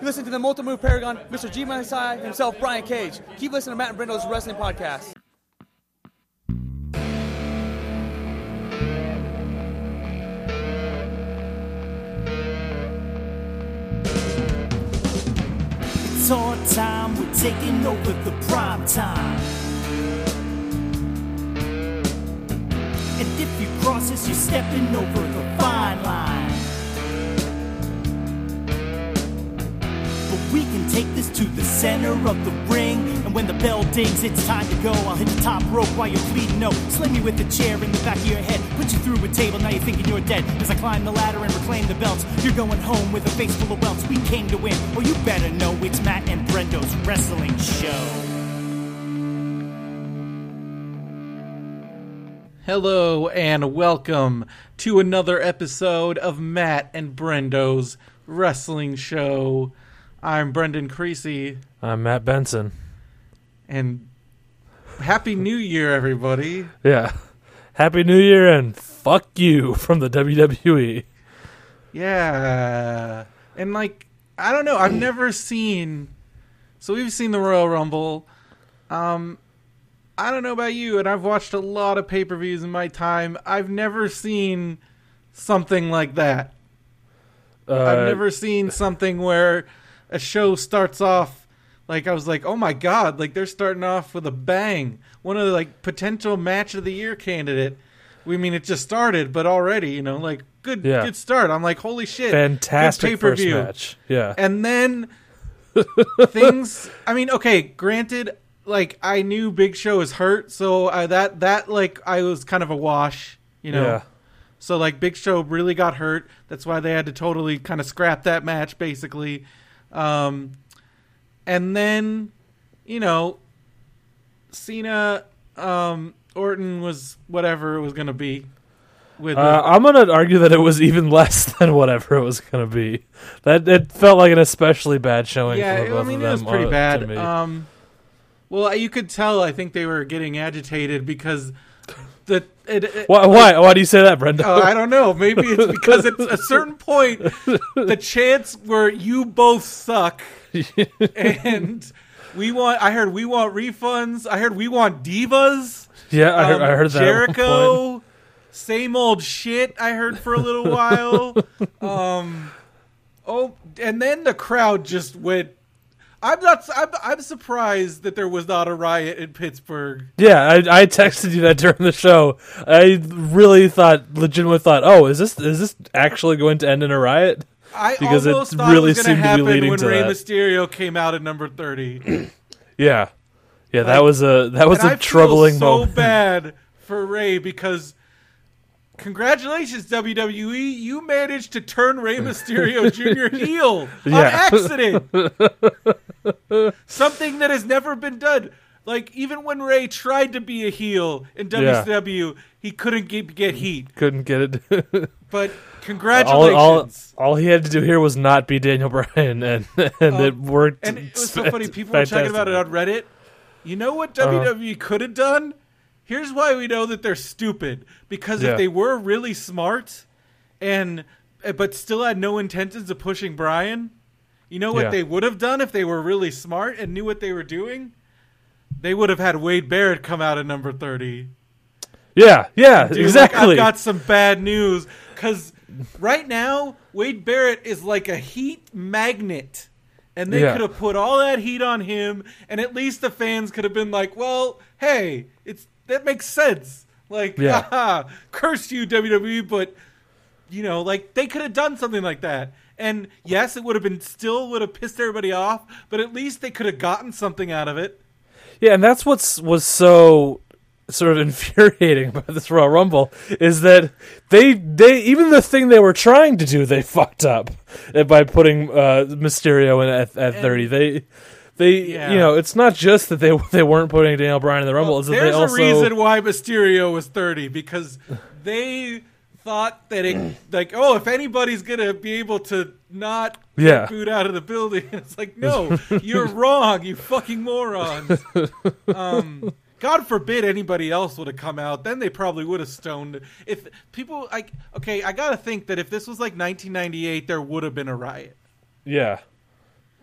You listen to the multi-move paragon, Mr. G Masai himself, Brian Cage. Keep listening to Matt and Brendo's Wrestling Podcast. It's our time, we're taking over the prime time. And if you cross us, you're stepping over the we can take this to the center of the ring. And when the bell dings, it's time to go. I'll hit the top rope while you're bleeding. No, slam you with a chair in the back of your head. Put you through a table, now you're thinking you're dead. As I climb the ladder and reclaim the belts, you're going home with a face full of welts. We came to win. Oh, you better know it's Matt and Brendo's wrestling show. Hello and welcome to another episode of Matt and Brendo's Wrestling Show. I'm Brendan Creasy, I'm Matt Benson. and Happy New Year, everybody. Yeah. Happy New Year and fuck you from the. WWE. Yeah. And, like, I don't know, I've never seen. So we've seen the Royal Rumble. Um, I don't know about you, and I've watched a lot of pay per views in my time. I've never seen something like that. Uh, I've never seen something where a show starts off like I was like, "Oh my god, like they're starting off with a bang." One of the like potential match of the year candidate. We mean it just started, but already, you know, like good Yeah. good start. I'm like, "Holy shit." fantastic first pay-per-view. match. Yeah. And then things I mean, okay, granted like I knew Big Show was hurt, so I, that that like I was kind of a wash, you know. Yeah. So like Big Show really got hurt. That's why they had to totally kind of scrap that match basically. Um and then you know Cena um Orton was whatever it was going to be with Uh, I'm gonna argue that it was even less than whatever it was gonna be. That it felt like an especially bad showing. yeah, I mean it was pretty uh, bad. Um, well, you could tell. I think they were getting agitated because the it, it, why, why? Why do you say that, Brendo? Oh, I don't know. Maybe it's because at a certain point, the chance where "you both suck," and we want. I heard we want refunds. I heard we want divas. yeah, I, heard, Um, I heard that. at one point. Jericho, same old shit. I heard for a little while. um, oh, and then the crowd just went. I'm not. I'm, I'm surprised that there was not a riot in Pittsburgh. Yeah, I, I texted you that during the show. I really thought, legitimately thought, oh, is this is this actually going to end in a riot? I Because it almost thought really it was going seemed to be happen leading when to Rey that. Mysterio came out at number thirty. Yeah, yeah, that was a that was a troubling so moment. bad for Rey because congratulations WWE, you managed to turn Rey Mysterio Jr. heel on accident. Something that has never been done. Like even when Rey tried to be a heel in Yeah. He couldn't get, get heat. Couldn't get it. But congratulations. all all he had to do here was not be Daniel Bryan, and and it worked. And it was so funny. People were talking about it on Reddit. You know what Uh-huh. WWE could have done? Here's why we know that they're stupid. Because Yeah. if they were really smart, and eh, but still had no intentions of pushing Bryan, you know what Yeah. they would have done if they were really smart and knew what they were doing? They would have had Wade Barrett come out at number thirty. Yeah, yeah, Dude, like, exactly. I've got some bad news because right now Wade Barrett is like a heat magnet, and they Yeah. could have put all that heat on him, and at least the fans could have been like, "Well, hey, it's that makes sense." Like, Yeah. haha, curse you WWE, but you know, like they could have done something like that. And yes, it would have been still would have pissed everybody off, but at least they could have gotten something out of it. Yeah, and that's what's was so sort of infuriating about this Royal Rumble is that they they even the thing they were trying to do they fucked up by putting uh, Mysterio in at, at And- thirty. They they Yeah. you know it's not just that they they weren't putting Daniel Bryan in the Rumble. it's that There's they also a reason why Mysterio was 30 because they thought that it like oh if anybody's gonna be able to not Yeah. get booed out of the building it's like no you're wrong you fucking morons um God forbid anybody else would have come out. Then they probably would have stoned. If people like, okay, I gotta think that if this was like 1998, there would have been a riot. yeah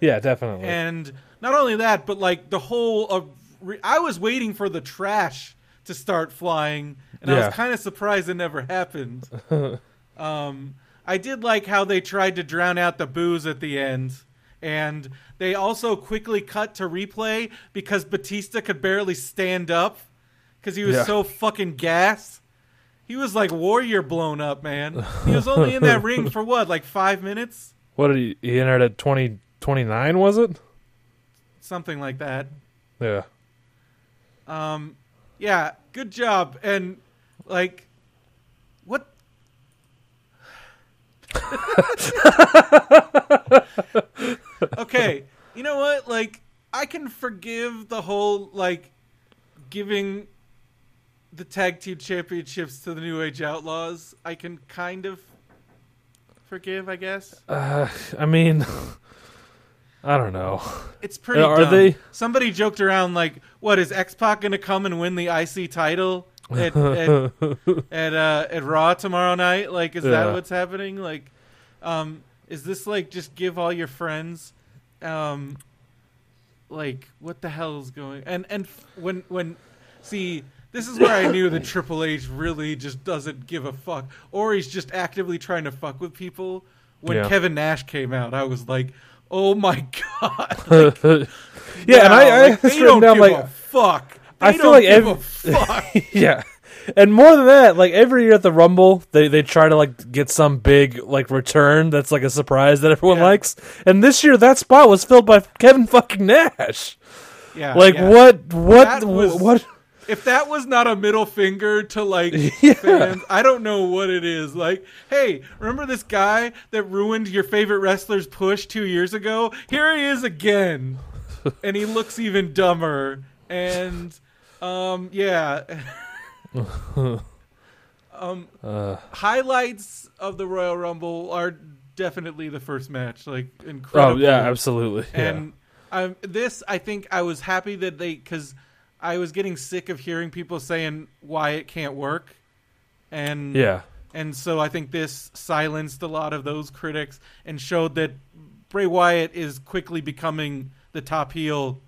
Yeah, definitely. And not only that, but like the whole of re- I was waiting for the trash to start flying, and I was kind of surprised it never happened. um, I did like how they tried to drown out the boos at the end, and they also quickly cut to replay because Batista could barely stand up because he was Yeah. so fucking gassed. He was like warrior blown up, man. He was only in that ring for what, like five minutes, what did he? He entered at twenty twenty nine, was it? Something like that. Yeah. Um, yeah, good job. And like, what? okay, you know what? Like, I can forgive the whole like giving the tag team championships to the New Age Outlaws. I can kind of forgive, I guess. Uh, I mean, I don't know. It's pretty. Are dumb. they- Somebody joked around like, "What is X Pac going to come and win the IC title at at at, uh, at Raw tomorrow night? Like, is Yeah. that what's happening? Like, um, is this like just give all your friends, um, like what the hell is going? And and f- when when see." This is where I knew that Triple H really just doesn't give a fuck, or he's just actively trying to fuck with people. When Yeah. Kevin Nash came out, I was like, "Oh my god!" yeah, and I, I like, they don't down give like a fuck. I They feel don't like give ev- a fuck. yeah. And more than that, like every year at the Rumble, they they try to like get some big like return that's like a surprise that everyone Yeah. likes. And this year, that spot was filled by Kevin fucking Nash. Yeah, Like yeah. what? What? That was- what? If that was not a middle finger to like Yeah. fans, I don't know what it is. Like, hey, remember this guy that ruined your favorite wrestler's push two years ago? Here he is again, and he looks even dumber. And, um, yeah. um, Uh, highlights of the Royal Rumble are definitely the first match. Like, incredible. oh yeah, absolutely. And um, this, I think, I was happy that they because I was getting sick of hearing people saying why it can't work, and yeah. and so I think this silenced a lot of those critics and showed that Bray Wyatt is quickly becoming the top heel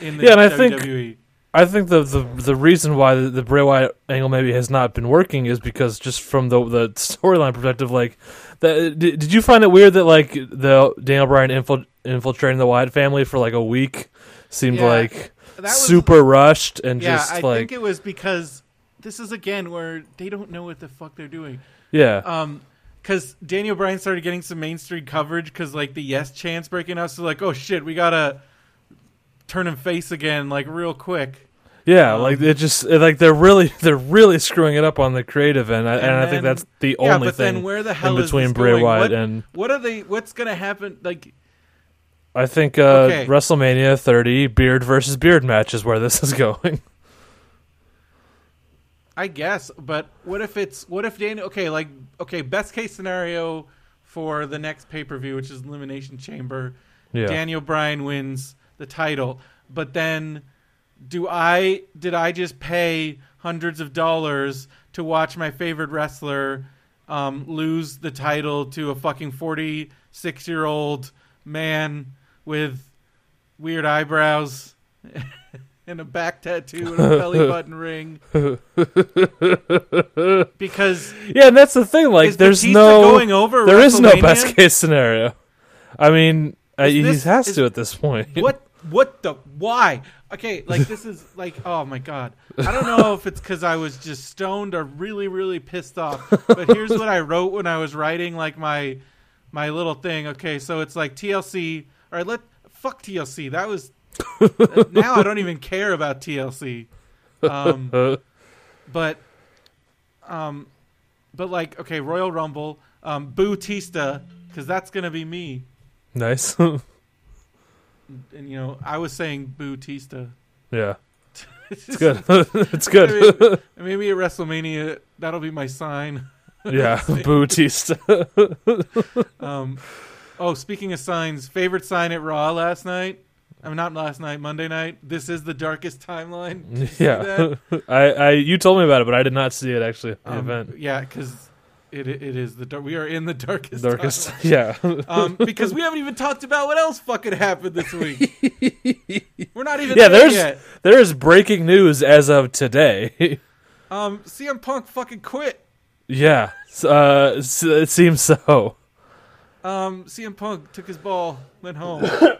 in the Yeah, and I think- I think the, the the reason why the, the Bray Wyatt angle maybe has not been working is because just from the the storyline perspective, like, that, did, did you find it weird that like the Daniel Bryan infil- infiltrating the Wyatt family for like a week seemed Yeah, like was, super rushed and Yeah, just I like think it was because this is again where they don't know what the fuck they're doing. yeah Um, because Daniel Bryan started getting some mainstream coverage because like the yes Chance breaking out. So like, oh shit, we gotta turn him face again, like real quick. yeah um, like it just like they're really they're really screwing it up on the creative end and, and, I then- think that's the yeah, only but thing then where the in hell is between Bray going? Wyatt What- and What are they? What's gonna happen? Like, I think uh, Okay. WrestleMania 30 beard versus beard match is where this is going. I guess, but what if it's what if Daniel? Okay, like okay, best case scenario for the next pay per view, which is Elimination Chamber. yeah. Daniel Bryan wins the title, but then do I did I just pay hundreds of dollars to watch my favorite wrestler um, lose the title to a fucking forty six year old man with weird eyebrows and a back tattoo and a belly button ring? because Yeah, and that's the thing. Like, is there's Batista no, going over there is no best case scenario. I mean, uh, Is he has is- to at this point. what what the why okay like this is like oh my god i don't know if it's because i was just stoned or really really pissed off but here's what i wrote when i was writing like my my little thing okay so it's like tlc all right let fuck tlc that was now i don't even care about tlc um but um but like okay royal rumble um bootista because that's gonna be me nice. and you know i was saying bootista yeah, it's good. it's good. Maybe at WrestleMania, that'll be my sign. yeah, Bautista. Um, oh, speaking of signs, favorite sign at Raw last night. I mean, not last night, Monday night. This is the darkest timeline. Did you see yeah. I, I, you told me about it, but I did not see it actually. The Um, event. Yeah, because It it is the dark. We are in the darkest. Darkest, timeline. yeah. Um, because we haven't even talked about what else fucking happened this week. We're not even yeah, there there's yet. there is breaking news as of today. Um, CM Punk fucking quit. yeah, uh, it seems so. Um, CM Punk took his ball, went home.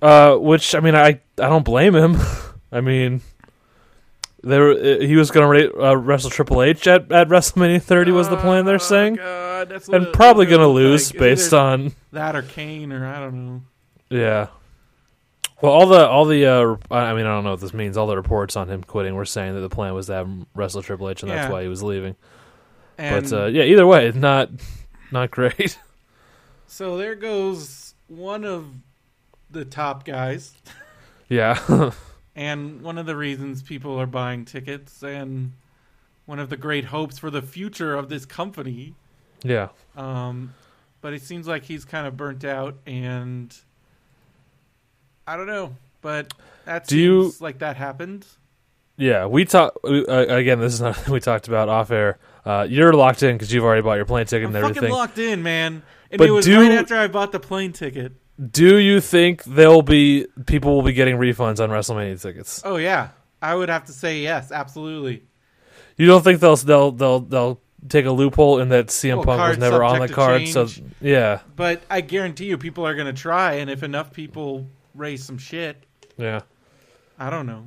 Uh, which I mean, I I don't blame him. I mean, there uh, he was going to uh, wrestle Triple H at, at WrestleMania 30 was the plan. They're saying, Oh, God, that's and probably going to lose like. Based on that or Kane or I don't know. yeah. Well, all the all the uh, I mean, I don't know what this means. All the reports on him quitting were saying that the plan was to have him wrestle Triple H, and that's why he was leaving. And But uh, yeah, either way, not not great. so there goes one of the top guys, yeah, and one of the reasons people are buying tickets, and one of the great hopes for the future of this company. yeah. Um, but it seems like he's kind of burnt out, and I don't know. But that Do you- like that happened. Yeah, we talked uh, again. This is not we talked about off air. Uh, you're locked in because you've already bought your plane ticket I'm and fucking everything. locked in, man. And But it was do- right after I bought the plane ticket. Do you think there'll be people will be getting refunds on WrestleMania tickets? Oh yeah, I would have to say yes, absolutely. You don't think they'll they'll they'll they'll take a loophole in that CM Well, Punk was never on the card? So yeah, But I guarantee you, people are going to try, and if enough people raise some shit, yeah, I don't know.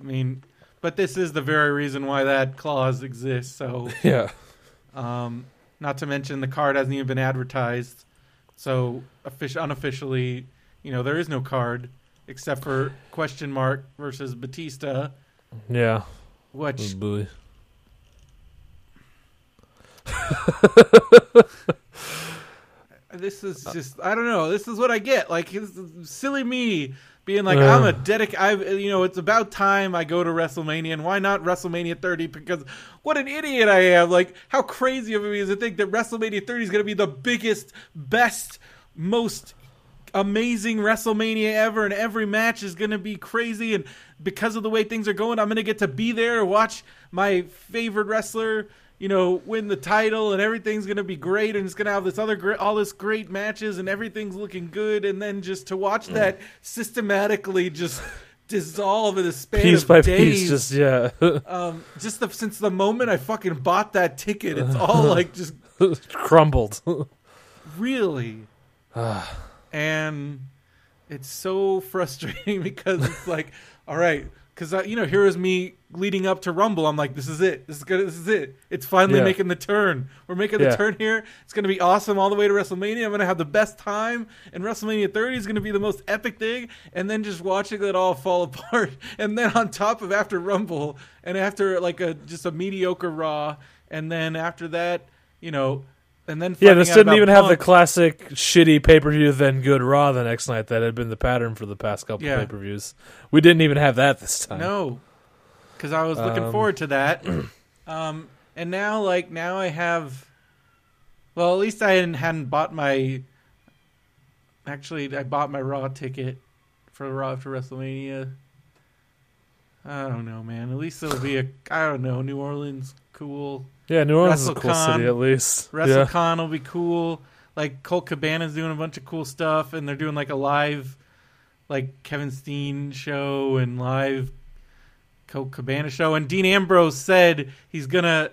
I mean, but this is the very reason why that clause exists. So, yeah. um, not to mention the card hasn't even been advertised. So, offic- unofficially, you know, there is no card except for question mark versus Batista, Yeah, which Booey. this is just I don't know. This is what I get. Like silly me being like Uh. I'm a dedic. I you know it's about time I go to WrestleMania and why not WrestleMania 30? Because what an idiot I am. Like how crazy of me is to think that WrestleMania 30 is going to be the biggest, best, most amazing WrestleMania ever, and every match is going to be crazy. And because of the way things are going, I'm going to get to be there, watch my favorite wrestler, you know, win the title, and everything's going to be great. And it's going to have this other great, all this great matches, and everything's looking good. And then just to watch that systematically just dissolve in the span Piece of by days. piece, just yeah, um, just the, since the moment I fucking bought that ticket, it's all like just crumbled. really and it's so frustrating because it's like all right because you know here is me leading up to rumble i'm like this is it this is good this is it it's finally Yeah. making the turn we're making the Yeah. turn here it's going to be awesome all the way to wrestlemania i'm going to have the best time and wrestlemania 30 is going to be the most epic thing and then just watching it all fall apart and then on top of after rumble and after like a just a mediocre raw and then after that you know and then yeah, this didn't even have the classic shitty pay per view then good Raw the next night that had been the pattern for the past couple Yeah. pay per views. We didn't even have that this time. No, because I was looking Um, forward to that. um, and now, like now, I have. Well, at least I hadn't, hadn't bought my. Actually, I bought my Raw ticket for Raw after WrestleMania. I don't know, man. At least it'll be a. I don't know. New Orleans, cool. Yeah, New Orleans is a cool city at least. Yeah. WrestleCon will be cool. Like Colt Cabana's doing a bunch of cool stuff, and they're doing like a live, like Kevin Steen show and live Colt Cabana show. And Dean Ambrose said he's gonna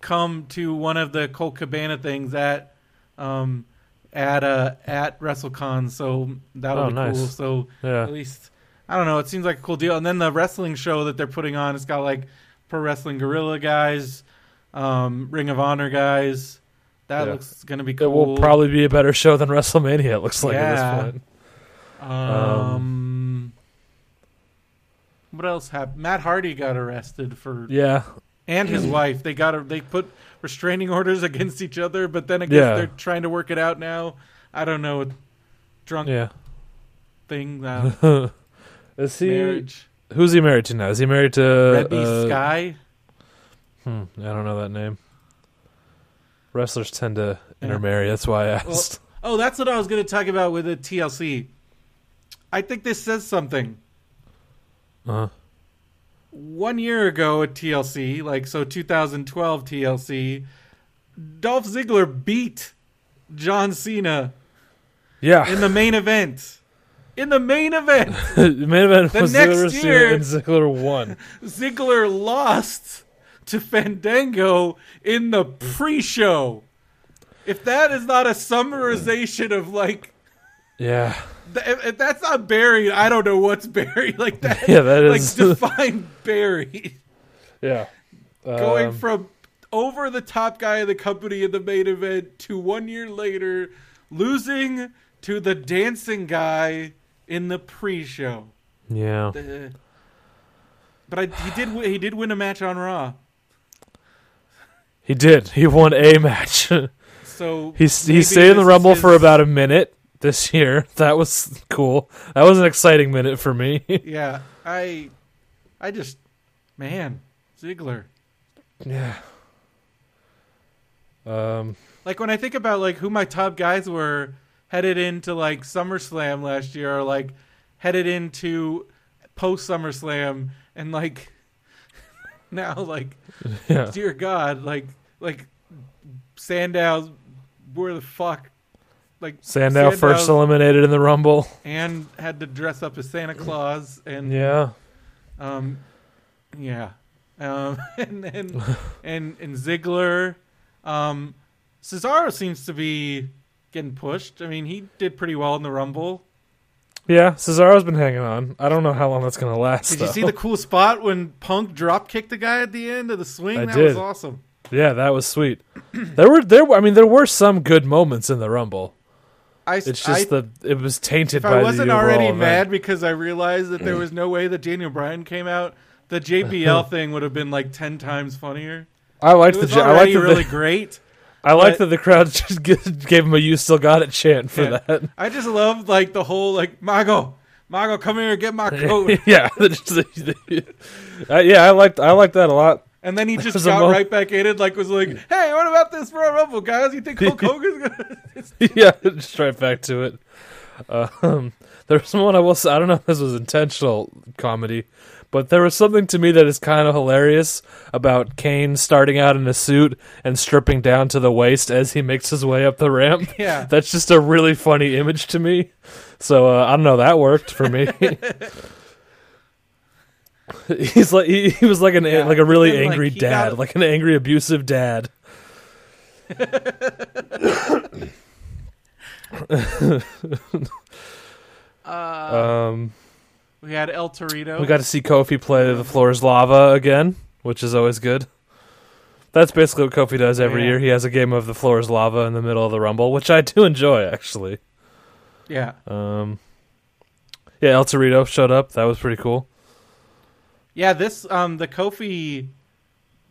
come to one of the Colt Cabana things at, um, at uh at WrestleCon. So that'll Oh, be nice. cool. So Yeah. at least I don't know. It seems like a cool deal. And then the wrestling show that they're putting on, it's got like pro wrestling gorilla guys, um, Ring of Honor guys. That Yeah. looks gonna be cool. It will probably be a better show than WrestleMania. It looks like Yeah. at this point. Um, what else happened? Matt Hardy got arrested for, Yeah, and his wife. They got they put restraining orders against each other, but then I guess Yeah. they're trying to work it out now. I don't know. Drunk yeah. thing, uh, Is he? marriage. Who's he married to now? Is he married to Reby uh, Sky. Hmm, I don't know that name. Wrestlers tend to Yeah. intermarry. That's why I Well, asked. oh, that's what I was going to talk about with the TLC. I think this says something. Uh-huh. One year ago at TLC, like so 2012 TLC, Dolph Ziggler beat John Cena Yeah, in the main event. In the main event, the main event The was next Ziggler year- and Ziggler won. Ziggler lost to Fandango in the pre-show. If that is not a summarization of like Yeah, if, if that's not buried, I don't know what's buried. Like that, Yeah, that is like define buried. yeah. Going Um, from over the top guy of the company in the main event to one year later losing to the dancing guy in the pre-show. yeah. Uh, but I, he did he did win a match on Raw. He did. He won a match. So He's maybe he stayed in the Rumble is for about a minute this year. That was cool. That was an exciting minute for me. Yeah, I I just man Ziggler. yeah. Um. Like when I think about like who my top guys were headed into like SummerSlam last year, or like headed into post SummerSlam, and like now like Yeah. dear God, like like Sandow, where the fuck, like Sandow first eliminated in the Rumble. and had to dress up as Santa Claus, and Yeah. um, yeah, um, and and and and Ziggler, um, Cesaro seems to be getting pushed. I mean, he did pretty well in the Rumble. Yeah. Cesaro's been hanging on. I don't know how long that's gonna last. Did you see the cool spot when Punk drop kicked the guy at the end of the swing? I that did. was awesome. Yeah, that was sweet. there were there. I mean, there were some good moments in the Rumble. I, It's just I, the it was tainted if I wasn't the already event. mad because I realized that there was no way that Daniel Bryan came out, the JBL thing would have been like ten times funnier. I liked the I liked already really the, great. I liked that the crowd just gave him a "You still got it" chant for Yeah. that. I just loved like the whole like Maggle, Maggle, come here, get my coat, yeah, the- uh, yeah, I liked I liked that a lot. And then he just got right back in it, like was like, hey, what about this Royal Rumble, guys? You think Hulk Hogan's gonna? yeah, just right back to it. Um, there was one I will say. I don't know if this was intentional comedy, but there was something to me that is kind of hilarious about Kane starting out in a suit and stripping down to the waist as he makes his way up the ramp. Yeah. That's just a really funny image to me. So uh, I don't know. That worked for me. He's like he, he was like an Yeah, like a really like, angry he dad, got- like an angry abusive dad. um, We had El Torito. we got to see Kofi play "The Floor Is Lava" again, which is always good. That's basically what Kofi does every Yeah. year. He has a game of "The Floor Is Lava" in the middle of the Rumble, which I do enjoy actually. yeah, Um, yeah, El Torito showed up. That was pretty cool. Yeah. This um the Kofi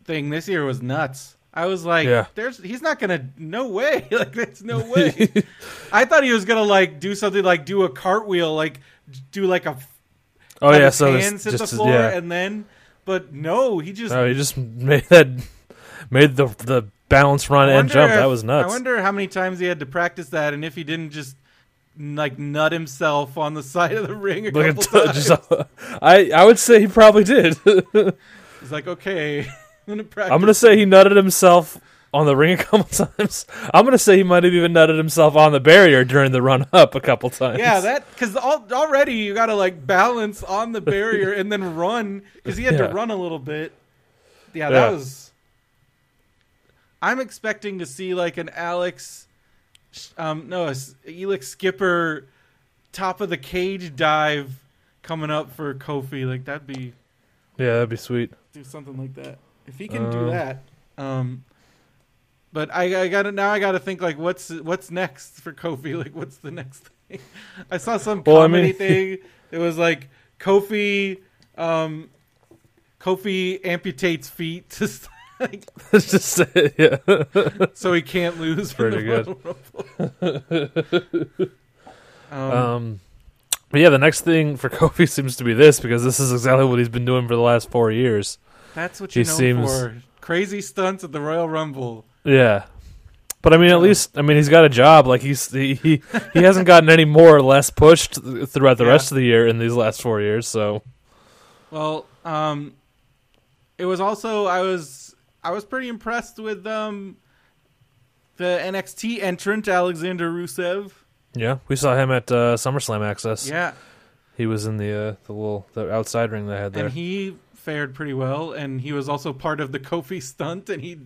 thing this year was nuts. I was like, Yeah. "There's he's not gonna, no way, like there's no way." I thought he was gonna like do something like do a cartwheel, like do like a Oh yeah, so hands hit just the floor yeah. and then, but no, he just No, he just made that made the the balance run and jump. if- That was nuts. I wonder how many times he had to practice that, and if he didn't just like nut himself on the side of the ring a Look couple times. I I would say he probably did. He's like, okay, I'm gonna practice. I'm gonna say he nutted himself on the ring a couple times. I'm gonna say he might have even nutted himself on the barrier during the run up a couple times. Yeah, that because already you got to like balance on the barrier and then run because he had Yeah. to run a little bit. Yeah, Yeah. that was. I'm expecting to see like an Alex, um, no, Elix Skipper, top of the cage dive coming up for Kofi. Like that'd be yeah, that'd be sweet. do something like that if he can do Um, that. Um, but I, I got to now. I got to think like what's what's next for Kofi? Like what's the next thing? I saw some Well, I comedy mean- thing. It was like Kofi, um, Kofi amputates feet to st- like, It's just say, yeah. so he can't lose. Pretty Royal um, Um, but yeah, the next thing for Kofi seems to be this because this is exactly what he's been doing for the last four years. that's what he you know seems- for crazy stunts at the Royal Rumble. Yeah. But I mean, at least I mean he's got a job. Like he's he he, he hasn't gotten any more or less pushed throughout the Yeah. rest of the year in these last four years. So Well, um, it was also I was I was pretty impressed with um the NXT entrant Alexander Rusev. Yeah, we saw him at uh, SummerSlam Access. Yeah, he was in the uh, the little the outside ring they had there. and he fared pretty well, and he was also part of the Kofi stunt, and he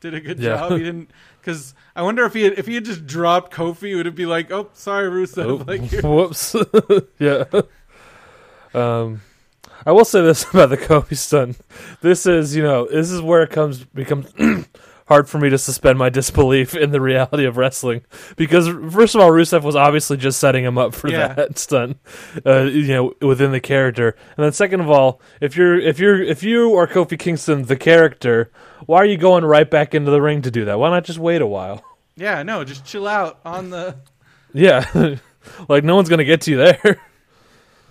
did a good Yeah. job. He didn't because I wonder if he had, if he had just dropped Kofi, would it be like, oh, sorry, Rusev, Oh, like whoops. yeah. Um, I will say this about the Kofi stunt. This is, you know, this is where it comes becomes hard for me to suspend my disbelief in the reality of wrestling because first of all, Rusev was obviously just setting him up for Yeah. that stunt, uh, you know, within the character. And then second of all, if you're if you're if you are Kofi Kingston the character, why are you going right back into the ring to do that? Why not just wait a while? yeah, no, just chill out on the. Yeah. like no one's going to get to you there.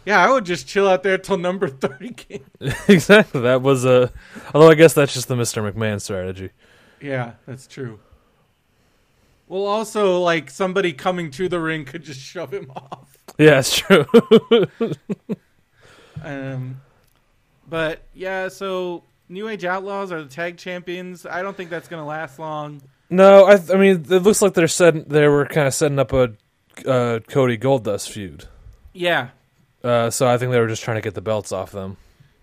Yeah, I would just chill out there till number thirty came. exactly. That was a. Although I guess that's just the Mr. McMahon strategy. Yeah, that's true. Well, also, like somebody coming to the ring could just shove him off. Yeah, it's true. Um, but yeah, so New Age Outlaws are the tag champions. I don't think that's gonna last long. no, I. I mean, it looks like they're setting. They were kind of setting up a uh, Cody Goldust feud. Yeah, Uh, so I think they were just trying to get the belts off them.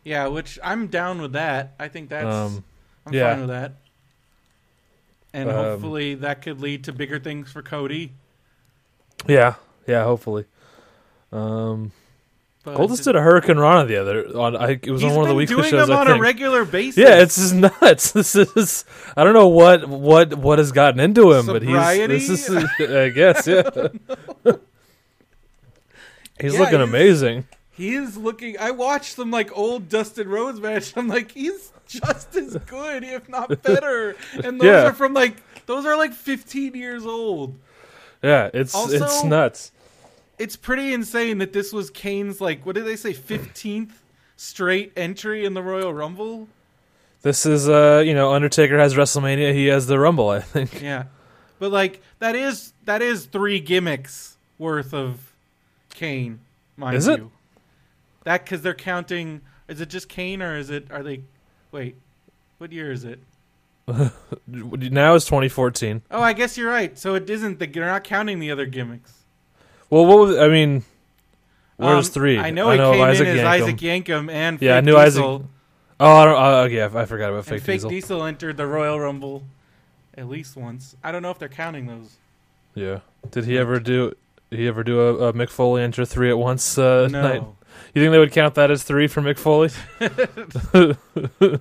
yeah, which I'm down with that. I think that's Um, I'm yeah. fine with that. And Um, hopefully that could lead to bigger things for Cody. yeah, yeah. Hopefully. Um, But Goldust did a hurricanrana the other on. I, it was on one of the weekly doing shows. them I on a regular basis. Yeah, it's just nuts. This is I don't know what what what has gotten into him, but he's this is I guess yeah. he's Yeah, looking he's- amazing. He is looking. I watched some like old Dustin Rhodes match. I'm like, he's just as good, if not better. And those Yeah. are from like those are like 15 years old. Yeah, it's Also- it's nuts. It's pretty insane that this was Kane's like what did they say 15th straight entry in the Royal Rumble. This is uh you know Undertaker has WrestleMania, he has the Rumble. I think. Yeah, but like that is that is three gimmicks worth of Kane, mind Is it? you. That because they're counting. Is it just Kane or is it? Are they? Wait, what year is it? Now it's 2014. Oh, I guess you're right. So it isn't the. They're not counting the other gimmicks. Well, what was, I mean, where's Um, three? I know he of came Isaac in as Yankem. Isaac Yankem and Yeah, I Fake knew Isaac- Diesel, Oh, I don't. Uh, yeah, I forgot about and fake, Fake Diesel. Diesel entered the Royal Rumble at least once. I don't know if they're counting those. Yeah. Did he ever do? Did he ever do a, a Mick Foley enter three at once uh, no. night? You think they would count that as three for Mick Foley?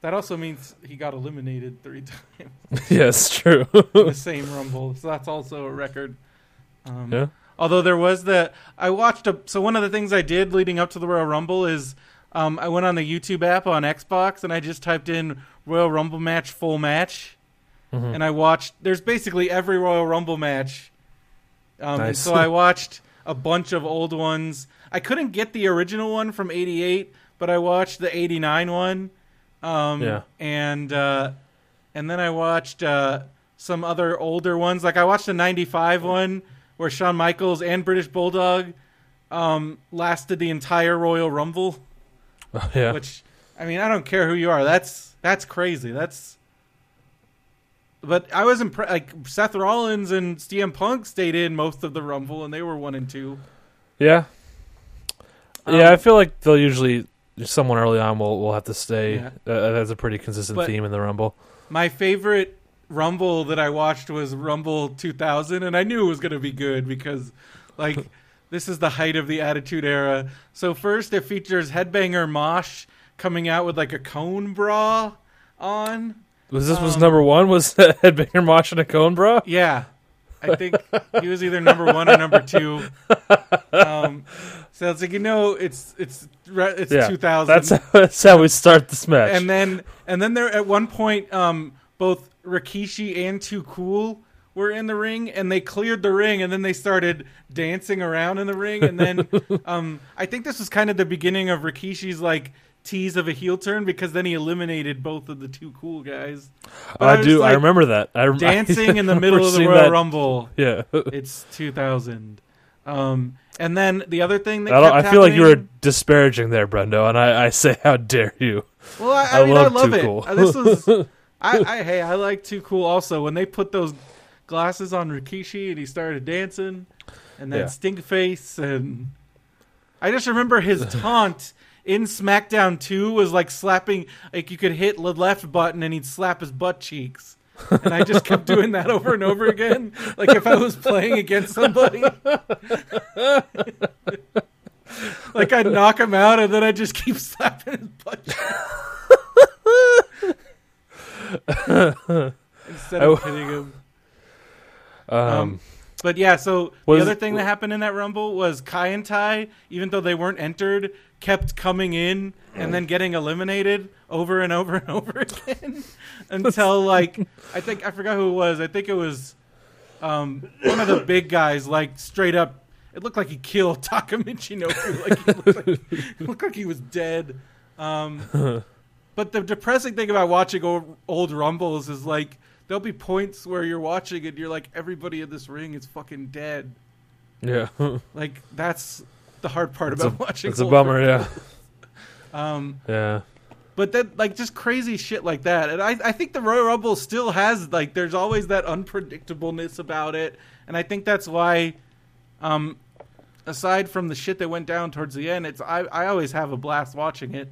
That also means he got eliminated three times. yes, true. the same Rumble, so that's also a record. Um, yeah. Although there was the, I watched a. So one of the things I did leading up to the Royal Rumble is, um, I went on the YouTube app on Xbox and I just typed in Royal Rumble match full match, Mhm. and I watched. There's basically every Royal Rumble match. Um, and Nice. so I watched a bunch of old ones. I couldn't get the original one from '88, but I watched the '89 one. Um, Yeah. And uh, and then I watched uh, some other older ones. Like I watched the '95 one where Shawn Michaels and British Bulldog um, lasted the entire Royal Rumble. yeah. Which I mean, I don't care who you are. That's that's crazy. That's. But I was impressed. Like Seth Rollins and CM Punk stayed in most of the Rumble, and they were one and two. Yeah. Um, yeah, I feel like they'll usually someone early on will will have to stay. Yeah. Uh, that's a pretty consistent But- theme in the Rumble. My favorite Rumble that I watched was Rumble 2000, and I knew it was going to be good because, like, this is the height of the Attitude Era. So first, it features Headbanger Mosh coming out with like a cone bra on. Was this was um, number one? Was Headbanger Mosh and a cone bra? Yeah, I think he was either number one or number two. Um, so it's like you know, it's it's it's Yeah, 2000. That's how, that's how we start this match. and then and then there at one point um both Rikishi and Too Cool were in the ring and they cleared the ring and then they started dancing around in the ring and then um I think this was kind of the beginning of Rikishi's like tease of a heel turn because then he eliminated both of the Too Cool guys. But I was do. I remember that. I rem- dancing in the middle of the Royal that. Rumble. Yeah. It's 2000. Um and then the other thing that I, I feel like you were disparaging there, Brendo, and I, I say, how dare you? Well, I, I, I mean, I love love it. Cool. This was I, I hey, I like Too Cool also when they put those glasses on Rikishi and he started dancing, and then Yeah. stink face and I just remember his taunt in SmackDown 2 was like slapping like you could hit the left button and he'd slap his butt cheeks. And I just kept doing that over and over again. Like if I was playing against somebody. like I'd knock him out and then I'd just keep slapping his butt cheeks. Instead of hitting him. Um, Um, But yeah, so Was- the other thing that happened in that rumble was Kai En Tai, even though they weren't entered, kept coming in and then getting eliminated over and over and over again until like I think I forgot who it was. I think it was um, one of the big guys. Like straight up, it looked like he killed Takamichi Michinoku. Like he looked like, it looked like he was dead. Um, but the depressing thing about watching old, old rumbles is like there'll be points where you're watching and you're like everybody in this ring is fucking dead. yeah, Like that's the hard part about a, watching. it's a bummer. Yeah, Um, yeah. but then like just crazy shit like that, and I I think the Royal Rumble still has like there's always that unpredictableness about it, and I think that's why, um, aside from the shit that went down towards the end, it's I I always have a blast watching it.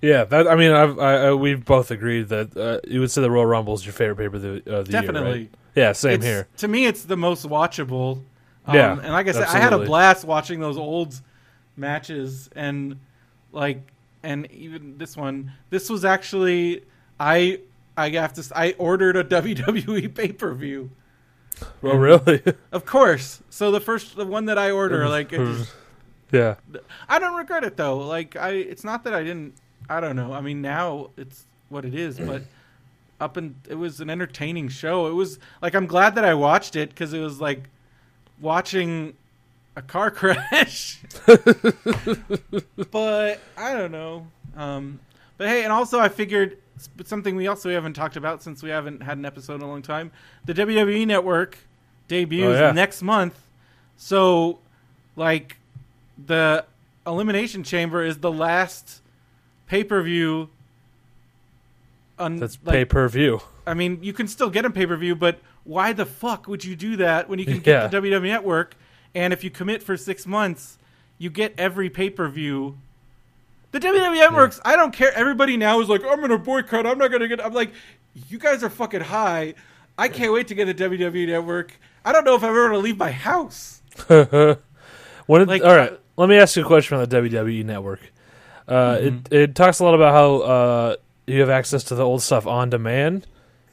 Yeah, that I mean, I've, I, I we've both agreed that uh, you would say the Royal Rumble is your favorite paper of the, of the year, Definitely. right? Yeah, same It's- here. To me, it's the most watchable. Um, Yeah, and like I said, I had a blast watching those old matches, and like, and even this one. This was actually I. I have to. I ordered a WWE pay per view. Oh, really? Of course. So the first, the one that I order, like, just, yeah, I don't regret it though. Like, I, it's not that I didn't. I don't know. I mean, now it's what it is, but up and it was an entertaining show. It was like I'm glad that I watched it because it was like watching a car crash. but I don't know. Um, but hey, and also I figured something we also haven't talked about since we haven't had an episode in a long time. The WWE Network debuts Oh, yeah. next month, so like the Elimination Chamber is the last pay per view. that's pay per view. I mean, you can still get a pay per view, but why the fuck would you do that when you can Yeah. get the WWE Network? And if you commit for six months, you get every pay per view. The WWE Networks, I don't care. Everybody now is like, I'm gonna boycott. I'm not gonna get. I'm like, you guys are fucking high. I can't wait to get the WWE Network. I don't know if I'm ever gonna leave my house. When it, Like, all right, uh, let me ask you a question on the WWE Network. Uh, Mm-hmm. It it talks a lot about how uh, you have access to the old stuff on demand.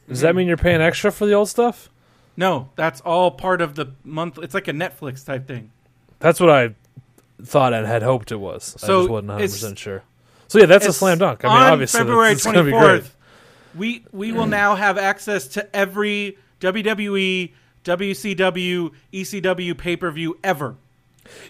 Does that mean you're paying extra for the old stuff? No, that's all part of the month. It's like a Netflix type thing. That's what I thought and had hoped it was. I So, just wasn't 100 percent sure. So yeah, that's a slam dunk. I mean, on obviously, February be great. we we will now have access to every WWE, WCW, ECW pay per view ever.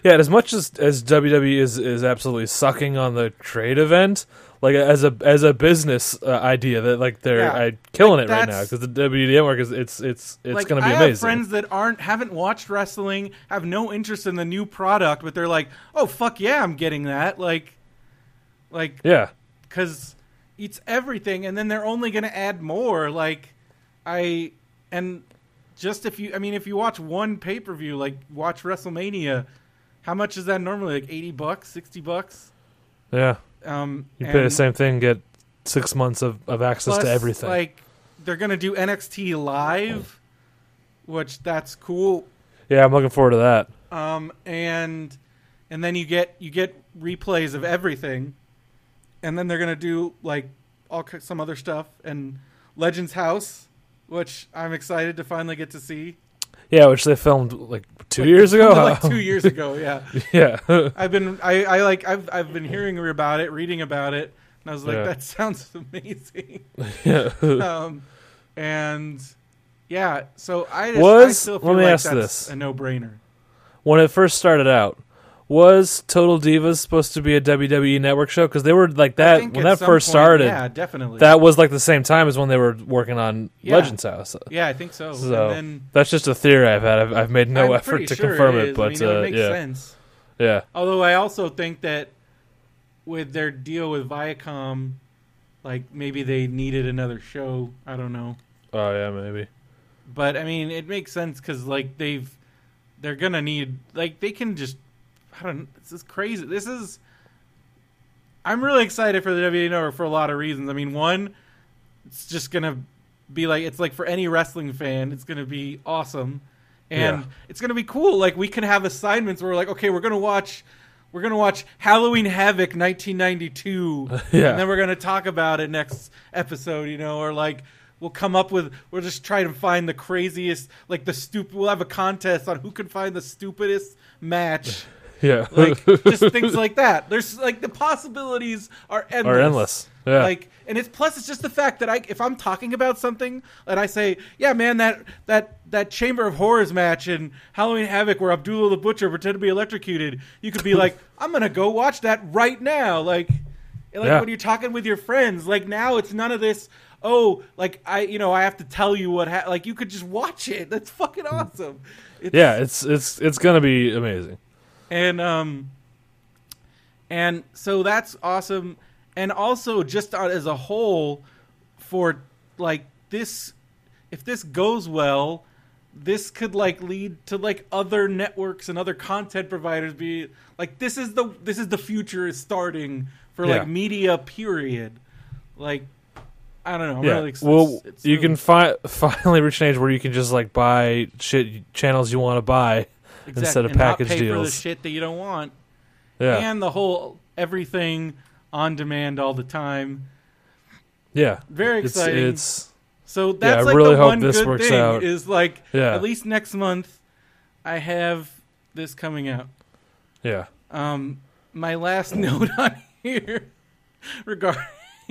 Yeah, and as much as as WWE is is absolutely sucking on the trade event, like as a as a business uh, idea, that like they're Yeah. uh, killing Like, it right now because the WWE Network is it's it's it's like, going to be I amazing. have friends that aren't haven't watched wrestling, have no interest in the new product, but they're like, "Oh fuck yeah, I'm getting that!" Like, like yeah, because it's everything, and then they're only going to add more. Like, I and just if you, I mean, if you watch one pay per view, like watch WrestleMania, how much is that normally? Like eighty bucks, sixty bucks. yeah. Um, You pay the same thing, get six months of, of access plus, to everything. Like, they're going to do NXT live, which that's cool. yeah, I'm looking forward to that. um, and and then you get you get replays of everything, and then they're gonna do like all some other stuff and Legends House, which I'm excited to finally get to see. Yeah, which they filmed like two Like, years ago. like two years ago. Yeah, yeah, I've been I, I like I've I've been hearing about it, reading about it, and I was like, Yeah. that sounds amazing. yeah. um, and yeah, so I just, I Was- still let me like ask that's this. a no brainer. when it first started out, was Total Divas supposed to be a WWE network show? Because they were like that when that first point- started. Yeah, definitely. That was like the same time as when they were working on Yeah. Legends House. yeah, I think so. So and then that's just a theory I've had. I've, I've made no I'm effort to sure confirm it, it, but I mean, uh, would make yeah, sense. yeah, Although I also think that with their deal with Viacom, like maybe they needed another show. I don't know. Oh yeah, maybe. But I mean, it makes sense because like they've they're gonna need like they can just I don't. This is crazy. This is. I'm really excited for the WWE Network for a lot of reasons. I mean, one, it's just gonna be like it's like for any wrestling fan, it's gonna be awesome, and Yeah. it's gonna be cool. Like we can have assignments where we're like, okay, we're gonna watch. We're gonna watch Halloween Havoc 1992, Yeah. and then we're gonna talk about it next episode, you know, or like we'll come up with we'll just try to find the craziest, like the stupid. We'll have a contest on who can find the stupidest match, Yeah. like just things like that. There's like the possibilities are endless. Are endless. Yeah. Like, and it's plus it's just the fact that I, if I'm talking about something and I say, yeah, man, that that that Chamber of Horrors match in Halloween Havoc where Abdullah the Butcher pretended to be electrocuted, you could be like, I'm gonna go watch that right now. Like, like Yeah. when you're talking with your friends, like now it's none of this. Oh, like I, you know, I have to tell you what. Ha-. Like you could just watch it. That's fucking mm-hmm. awesome. It's, yeah, it's it's it's gonna be amazing. And um and so that's awesome and also just as a whole for like this if this goes well this could like lead to like other networks and other content providers be like this is the this is the future is starting for Yeah. like media period like i don't know I'm yeah. really well, it's you really- can fi- finally reach an age where you can just like buy shit channels you want to buy exact- instead of and not package pay for the deals. shit that you don't want Yeah. and the whole everything on demand all the time yeah. very exciting it's So that's I like really the hope one this good works thing out. is like Yeah. at least next month I have this coming out. yeah. Um, my last note on here regarding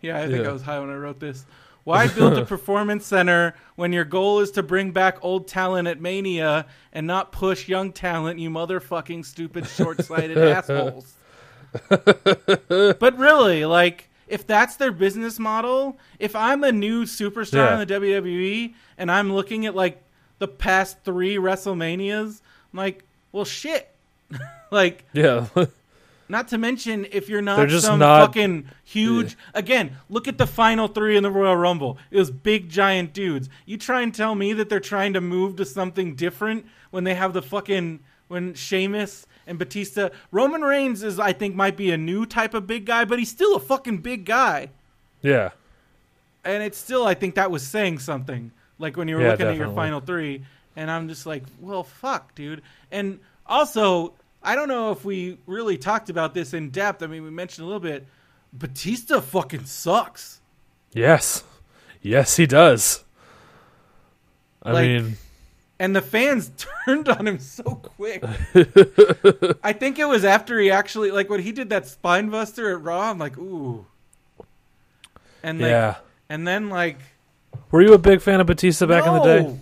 yeah, I think Yeah. I was high when I wrote this. Why build a performance center when your goal is to bring back old talent at Mania and not push young talent, you motherfucking stupid short-sighted assholes? but really, like, if that's their business model, if I'm a new superstar Yeah. in the WWE and I'm looking at like the past three WrestleManias, I'm like, well, shit. like, Yeah. Not to mention if you're not They're just some not- fucking huge. Again, look at the final three in the Royal Rumble. It was big giant dudes. You try and tell me that they're trying to move to something different when they have the fucking when Sheamus and Batista. Roman Reigns is, I think, might be a new type of big guy, but he's still a fucking big guy. yeah. And it's still, I think, that was saying something. Like when you were Yeah, looking at your definitely. final three, and I'm just like, well, fuck, dude. And also, I don't know if we really talked about this in depth. I mean, we mentioned a little bit. Batista fucking sucks. Yes. Yes, he does. I Like- mean, And the fans turned on him so quick. I think it was after he actually like when he did that spine buster at Raw. I'm like, ooh. And like, yeah. and then like Were you a big fan of Batista back in the day?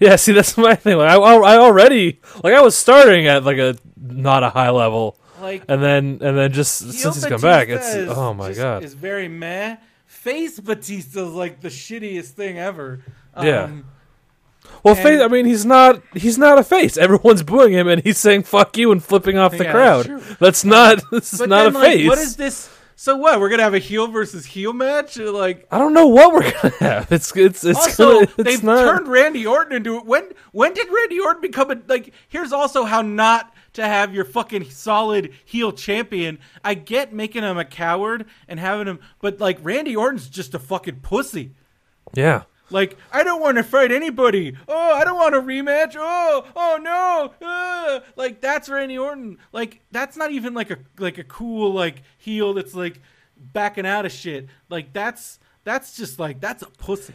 Yeah, see, that's my thing. Like, I, I already like I was starting at like a not a high level, Like and then and then just since he's come back, it's is oh my god, is very meh. Face Batista's like the shittiest thing ever. Yeah. Um, Well, And- face. I mean, he's not. He's not a face. Everyone's booing him, and he's saying "fuck you" and flipping off the Yeah, crowd. that's true. That's not. This is not a like, face. what is this? So what? We're gonna have a heel versus heel match? Like I don't know what we're gonna have. It's it's it's also gonna, it's they've not. turned Randy Orton into it. When when did Randy Orton become a like? Here's also how not to have your fucking solid heel champion. I get making him a coward and having him, but like Randy Orton's just a fucking pussy. yeah. Like I don't want to fight anybody. Oh, I don't want a rematch. Oh, oh no. Uh, like that's Randy Orton. Like that's not even like a like a cool like heel that's like backing out of shit. Like that's that's just like that's a pussy.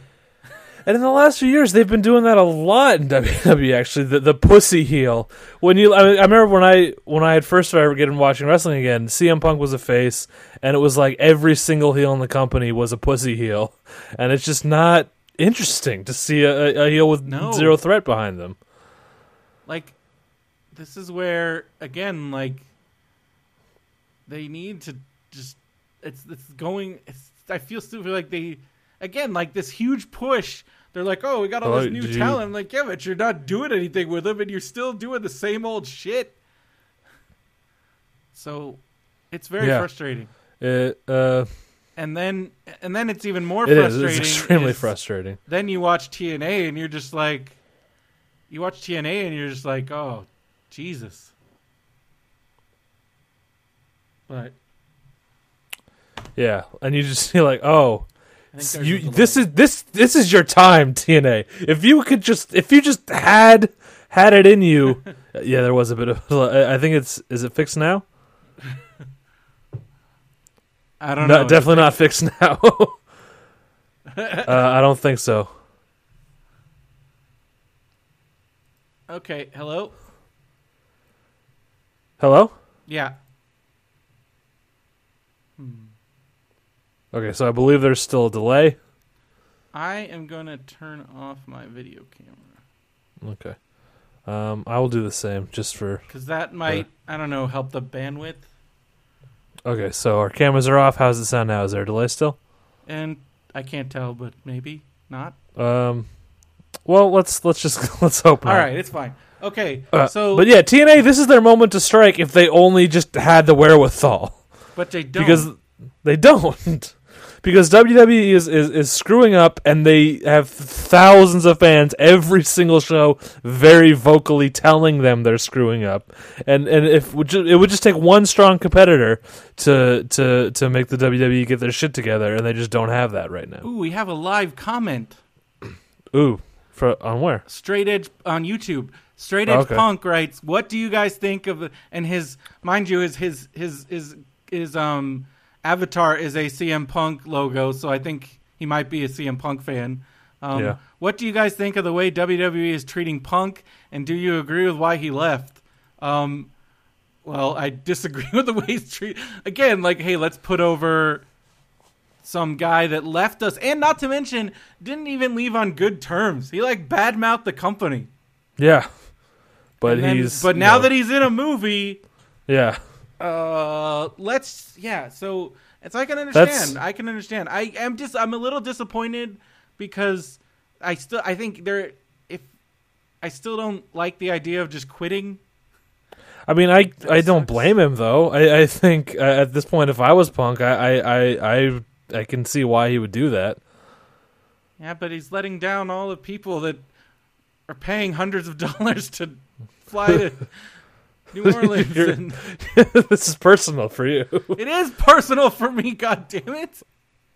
And in the last few years, they've been doing that a lot in WWE. Actually, the the pussy heel. When you, I, mean, I remember when I when I had first started getting watching wrestling again, CM Punk was a face, and it was like every single heel in the company was a pussy heel, and it's just not interesting to see a, a- heel with No. zero threat behind them. Like this is where again like they need to just it's it's going it's I feel stupid like they again like this huge push they're like oh we got all Oh, this new you- talent I'm like yeah but you're not doing anything with them and you're still doing the same old shit so it's very Yeah. frustrating It, uh, and then and then it's even more It is. frustrating. It's extremely is frustrating. Then you watch TNA and you're just like, you watch TNA and you're just like, oh, Jesus. But Yeah, and you just feel like, oh, I think there's a you this is this this is your time, TNA. If you could just if you just had had it in you, yeah, there was a bit of. I think it's is it fixed now? I don't No, know. definitely not fixed now. uh, I don't think so. Okay, hello. Hello. Yeah, Okay, so I believe there's still a delay. I am gonna turn off my video camera Okay. Um, I will do the same just for. because that might, I don't know, help the bandwidth. Okay, so our cameras are off. How's it sound now? Is there a delay still? And I can't tell, but maybe not. Um, well, let's let's just let's hope. All not. right, it's fine. Okay, Uh, so but yeah, TNA, this is their moment to strike if they only just had the wherewithal. but they don't because they don't. because WWE is, is is screwing up, and they have thousands of fans every single show, very vocally telling them they're screwing up. And and if it would just take one strong competitor to to to make the WWE get their shit together, and they just don't have that right now. Ooh, we have a live comment. Ooh, for on where? Straight Edge on YouTube. Straight Edge Okay. Punk writes, "What do you guys think of?" And his, mind you, is his his his his um avatar is a CM Punk logo, so I think he might be a CM Punk fan. Um, Yeah. What do you guys think of the way WWE is treating Punk, and do you agree with why he left? Um, well, I disagree with the way he's treated. Again, like, hey, let's put over some guy that left us, and not to mention, didn't even leave on good terms. He like badmouthed the company. Yeah, but then- he's but now that he's in a movie, yeah. Uh, let's yeah. So it's I can understand. That's- I can understand. I am just I'm a little disappointed because I still I think there if I still don't like the idea of just quitting. I mean, I That I don't blame him though. I, I think uh, at this point, if I was Punk, I, I I I I can see why he would do that. Yeah, but he's letting down all the people that are paying hundreds of dollars to fly to New Orleans. And this is personal for you. it is personal for me. God damn it!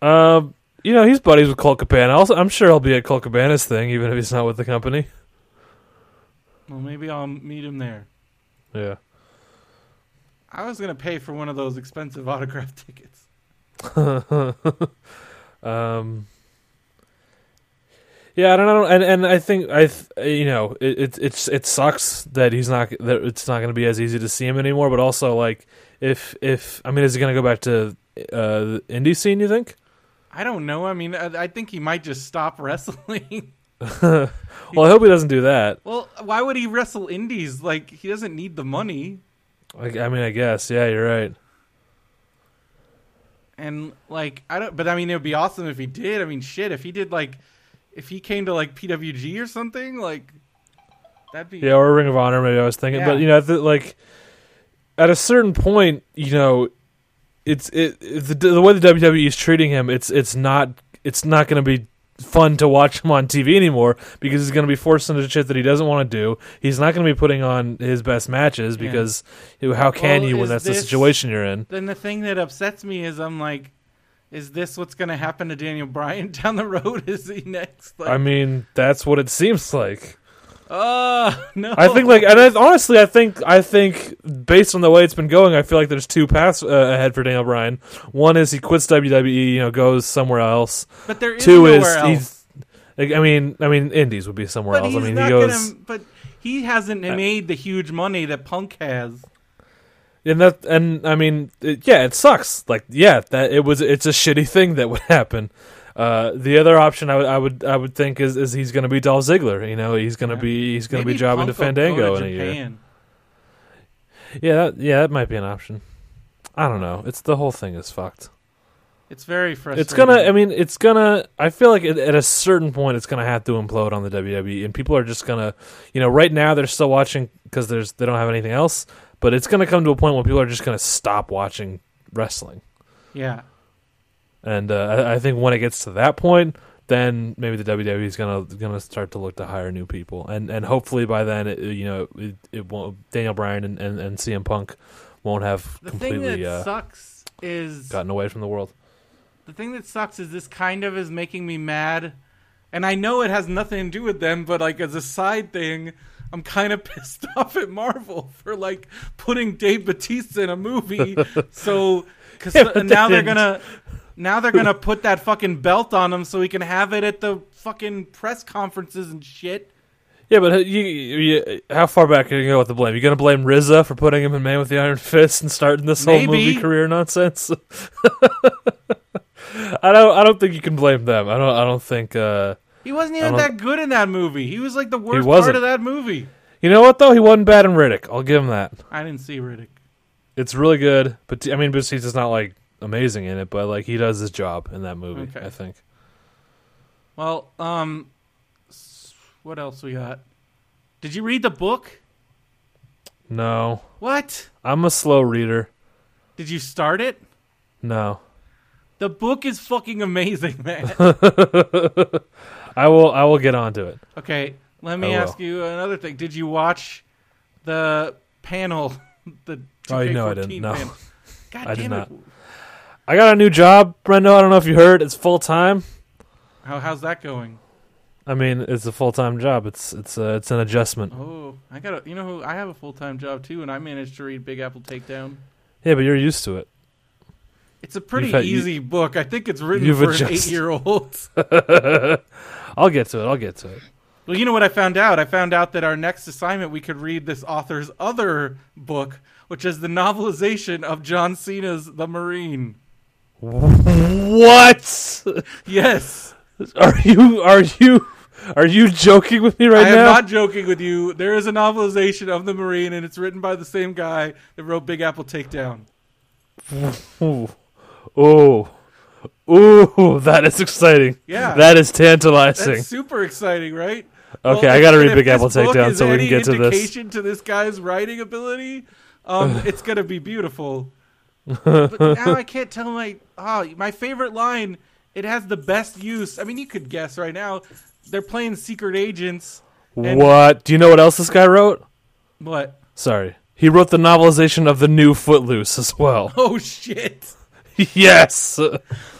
Um, you know, he's buddies with Colt Cabana. Also, I'm sure he'll be at Colt Cabana's thing, even if he's not with the company. Well, maybe I'll meet him there. Yeah. I was gonna pay for one of those expensive autograph tickets. Um. Yeah, I don't know, and and I think I, th- you know, it, it it's it sucks that he's not that it's not going to be as easy to see him anymore. But also, like, if if I mean, is he going to go back to uh, the indie scene? You think? I don't know. I mean, I, I think he might just stop wrestling. well, I hope he doesn't do that. well, why would he wrestle indies? Like he doesn't need the money. I, I mean, I guess, yeah, you're right. And like I don't, but I mean, it would be awesome if he did. I mean, shit, if he did like, if he came to like PWG or something, like that'd be Yeah, or Ring of Honor, maybe I was thinking, Yeah. but you know, th- like at a certain point, you know, it's it, it the, the way the WWE is treating him. It's it's not it's not going to be fun to watch him on TV anymore because he's going to be forced into shit that he doesn't want to do. He's not going to be putting on his best matches Yeah. because how can Well, you when that's the situation you're in? Then the thing that upsets me is I'm like, is this what's going to happen to Daniel Bryan down the road? Is he next? Like, I mean, that's what it seems like. oh no. I think like, and I, honestly, I think I think based on the way it's been going, I feel like there's two paths uh, ahead for Daniel Bryan. One is he quits WWE, you know, goes somewhere else. but there is Two is else. he's. I mean, I mean, Indies would be somewhere but else. I mean, he goes, gonna. But he hasn't made the huge money that Punk has. And that, and I mean, it, yeah, it sucks. Like, yeah, that it was. It's a shitty thing that would happen. Uh, the other option I would, I would, I would think is, is he's going to be Dolph Ziggler. You know, he's going to Yeah. be, he's going to be jobbing to Fandango in a year. Yeah, that, yeah, that might be an option. I don't know. It's the whole thing is fucked. It's very frustrating. It's gonna. I mean, it's gonna. I feel like at, at a certain point, it's gonna have to implode on the WWE, and people are just gonna. You know, right now they're still watching because there's they don't have anything else. But it's gonna come to a point when people are just gonna stop watching wrestling. yeah. And uh, I, I think when it gets to that point, then maybe the WWE is gonna gonna start to look to hire new people, and and hopefully by then, it, you know, it, it won't Daniel Bryan and, and, and CM Punk won't have The thing completely that uh, sucks is gotten away from the world. the thing that sucks is this kind of is making me mad, and I know it has nothing to do with them, but like as a side thing, I'm kind of pissed off at Marvel for like putting Dave Batista in a movie. so because Yeah, now they they're gonna now they're gonna put that fucking belt on him so he can have it at the fucking press conferences and shit. Yeah, but uh, you, you, how far back are you go with the blame? You gonna blame RZA for putting him in Man with the Iron Fist and starting this whole movie career nonsense? I don't. I don't think you can blame them. I don't. I don't think. Uh, He wasn't even that good in that movie. He was like the worst part wasn't. of that movie. you know what though? He wasn't bad in Riddick. I'll give him that. I didn't see Riddick. It's really good. But I mean, Batista's not like amazing in it, but like he does his job in that movie. Okay. I think. Well, um, s- what else we got? Did you read the book? No, What? I'm a slow reader. Did you start it? No, The book is fucking amazing, man. I will. I will get onto it. okay, let me I will. ask you another thing. Did you watch the panel? The 2K14 Oh, I didn't. No. panel? God I did damn not. it! I got a new job, Brendo. I don't know if you heard. It's full time. How, how's that going? I mean, it's a full time job. It's it's uh, it's an adjustment. Oh, I got to You know? I have a full time job too, and I managed to read Big Apple Takedown. Yeah, but you're used to it. It's a pretty had- you- easy book. I think it's written for an eight-year-old. I'll get to it. I'll get to it. Well, you know what I found out? I found out that our next assignment we could read this author's other book, which is the novelization of John Cena's The Marine. What? Yes. Are you are you are you joking with me right now? I am not joking with you. There is a novelization of The Marine, and it's written by the same guy that wrote Big Apple Takedown. Ooh. Ooh. That is exciting. Yeah. That is tantalizing. That's super exciting, right? Okay, Well, I gotta read Big Apple Takedown so we can get to this. indication to this guy's writing ability, um, it's gonna be beautiful. but now I can't tell my oh my favorite line. It has the best use. I mean, you could guess right now. They're playing secret agents. What? Do you know what else this guy wrote? What? Sorry. He wrote the novelization of The New Footloose as well. Oh shit! yes.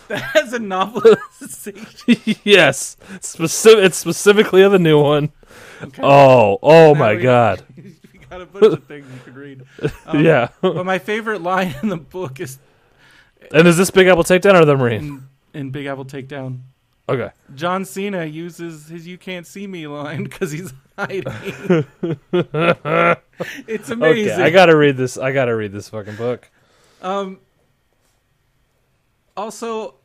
That has a novelization. yes. Specific, it's specifically of the new one. Okay. Oh, oh Now my we- god. we got a bunch of things you could read. Um, yeah. But my favorite line in the book is And is this Big Apple Takedown or the Marine? in, in Big Apple Takedown. Okay. John Cena uses his "You can't see me" line because he's hiding. it's amazing. Okay. I gotta read this. I gotta read this fucking book. um. Also,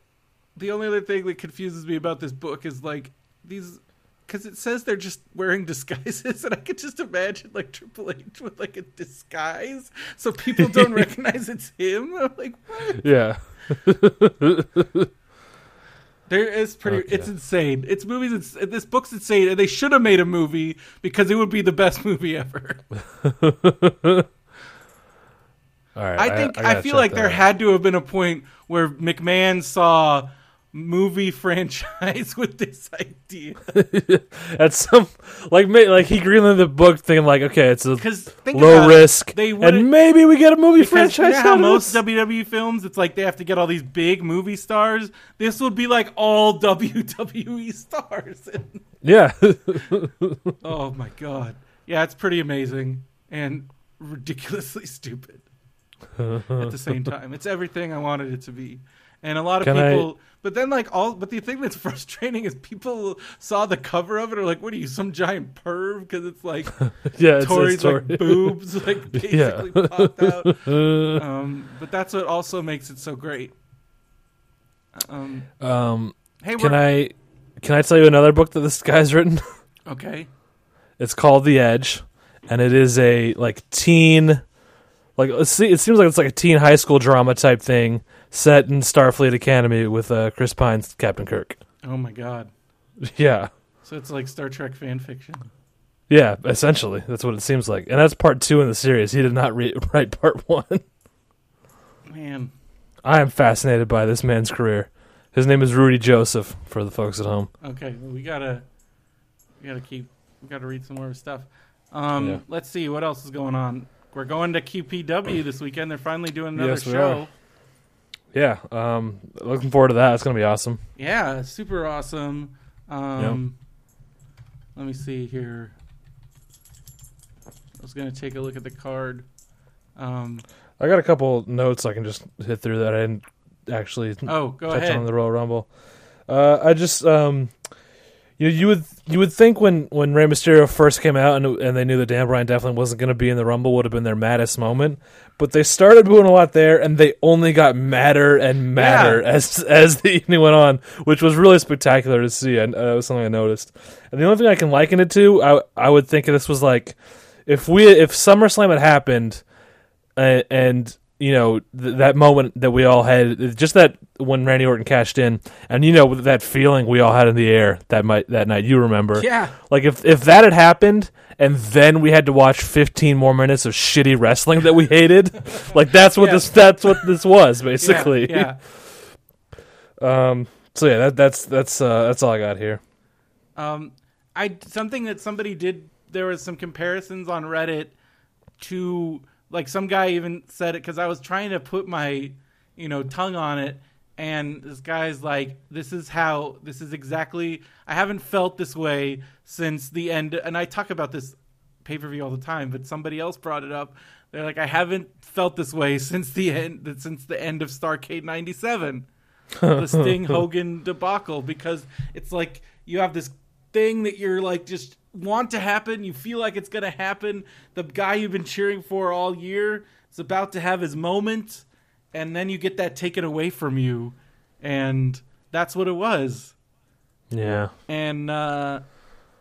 the only other thing that confuses me about this book is like these, because it says they're just wearing disguises, and I could just imagine like Triple H with like a disguise, so people don't recognize it's him. I'm like, what? Yeah. There is pretty. Okay. It's insane. It's movies. It's, this book's insane, and they should have made a movie because it would be the best movie ever. All right. I think. I, gotta feel like there out. had to have been a point where McMahon saw movie franchise with this idea. at some like like he greenlit the book thinking like okay it's a low about it, risk They and maybe we get a movie because you franchise know how out of most? WWE films, it's like they have to get all these big movie stars. This would be like all WWE stars. yeah Oh my god. Yeah, it's pretty amazing and ridiculously stupid at the same time. It's everything I wanted it to be. And a lot of Can I- people but then like all but the thing that's frustrating is people saw the cover of it are like, what are you, some giant perv? Because it's like yeah Tori's it's Tori. like boobs like basically popped out. Um, but that's what also makes it so great. Um, um hey, can I can I tell you another book that this guy's written okay. it's called The Edge and it is a like teen like it seems like it's like a teen high school drama type thing set in Starfleet Academy with uh, Chris Pine's Captain Kirk Oh my god. yeah So it's like Star Trek fan fiction. yeah essentially that's what it seems like and that's part two in the series he did not re- write part one Man. I am fascinated by this man's career. His name is Rudy Joseph for the folks at home. Okay, well, we gotta we gotta keep we gotta read some more of his stuff. Um, Yeah. let's see what else is going on. We're going to QPW this weekend. They're finally doing another Yes, we show. are. Yeah, um, looking forward to that. It's gonna be awesome. Yeah, super awesome. Um, Let me see here. I was gonna take a look at the card. Um, I got a couple notes I can just hit through that I didn't actually oh, go touch ahead. on the Royal Rumble. Uh, I just um, you you would you would think when when Rey Mysterio first came out and and they knew that Dan Bryan definitely wasn't going to be in the Rumble would have been their maddest moment, but they started doing a lot there and they only got madder and madder Yeah. as as the evening went on, which was really spectacular to see. And uh, that was something I noticed. And the only thing I can liken it to, I I would think this was like if we if SummerSlam had happened and, and you know th- that moment that we all had, just that when Randy Orton cashed in, and you know that feeling we all had in the air that might that night. You remember? Yeah. Like if if that had happened, and then we had to watch 15 more minutes of shitty wrestling that we hated, like that's what Yeah. this that's what this was basically. Yeah, Um. So yeah, that that's that's uh that's all I got here. Um, I something that somebody did. There was some comparisons on Reddit to like some guy even said it because I was trying to put my you know tongue on it, and this guy's like, "This is how. This is exactly. I haven't felt this way since the end." And I talk about this pay per view all the time, but somebody else brought it up. They're like, "I haven't felt this way since the end. Since the end of Starcade '97." the Sting Hogan debacle because it's like you have this thing that you're like just want to happen. You feel like it's going to happen. The guy you've been cheering for all year is about to have his moment, and then you get that taken away from you, and that's what it was. Yeah. And uh,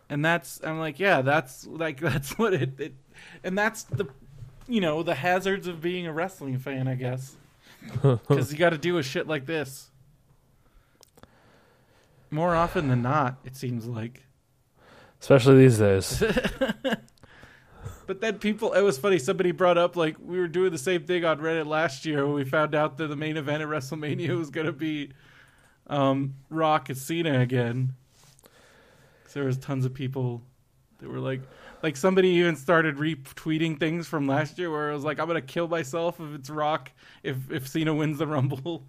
and that's I'm like, yeah, that's like that's what it, it and that's the you know the hazards of being a wrestling fan, I guess, because you got to do a shit like this. More often than not, it seems like. Especially these days. But then people, it was funny. Somebody brought up like we were doing the same thing on Reddit last year when we found out that the main event at WrestleMania was going to be um, Rock and Cena again. 'Cause there was tons of people that were like, like somebody even started retweeting things from last year where it was like, I'm gonna kill myself if it's Rock if if Cena wins the Rumble.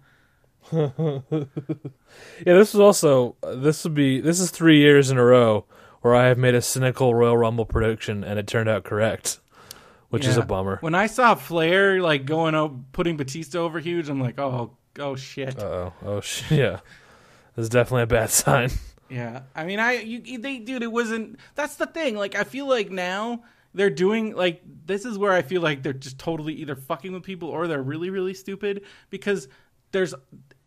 Yeah, this was also uh, this would be this is three years in a row where I have made a cynical Royal Rumble prediction and it turned out correct, which is a bummer. When I saw Flair like going up, putting Batista over huge, I'm like, oh, oh shit. Uh oh, oh sh- yeah, this is definitely a bad sign. Yeah, I mean, I you they dude, it wasn't. That's the thing. Like, I feel like now they're doing like this is where I feel like they're just totally either fucking with people or they're really really stupid because there's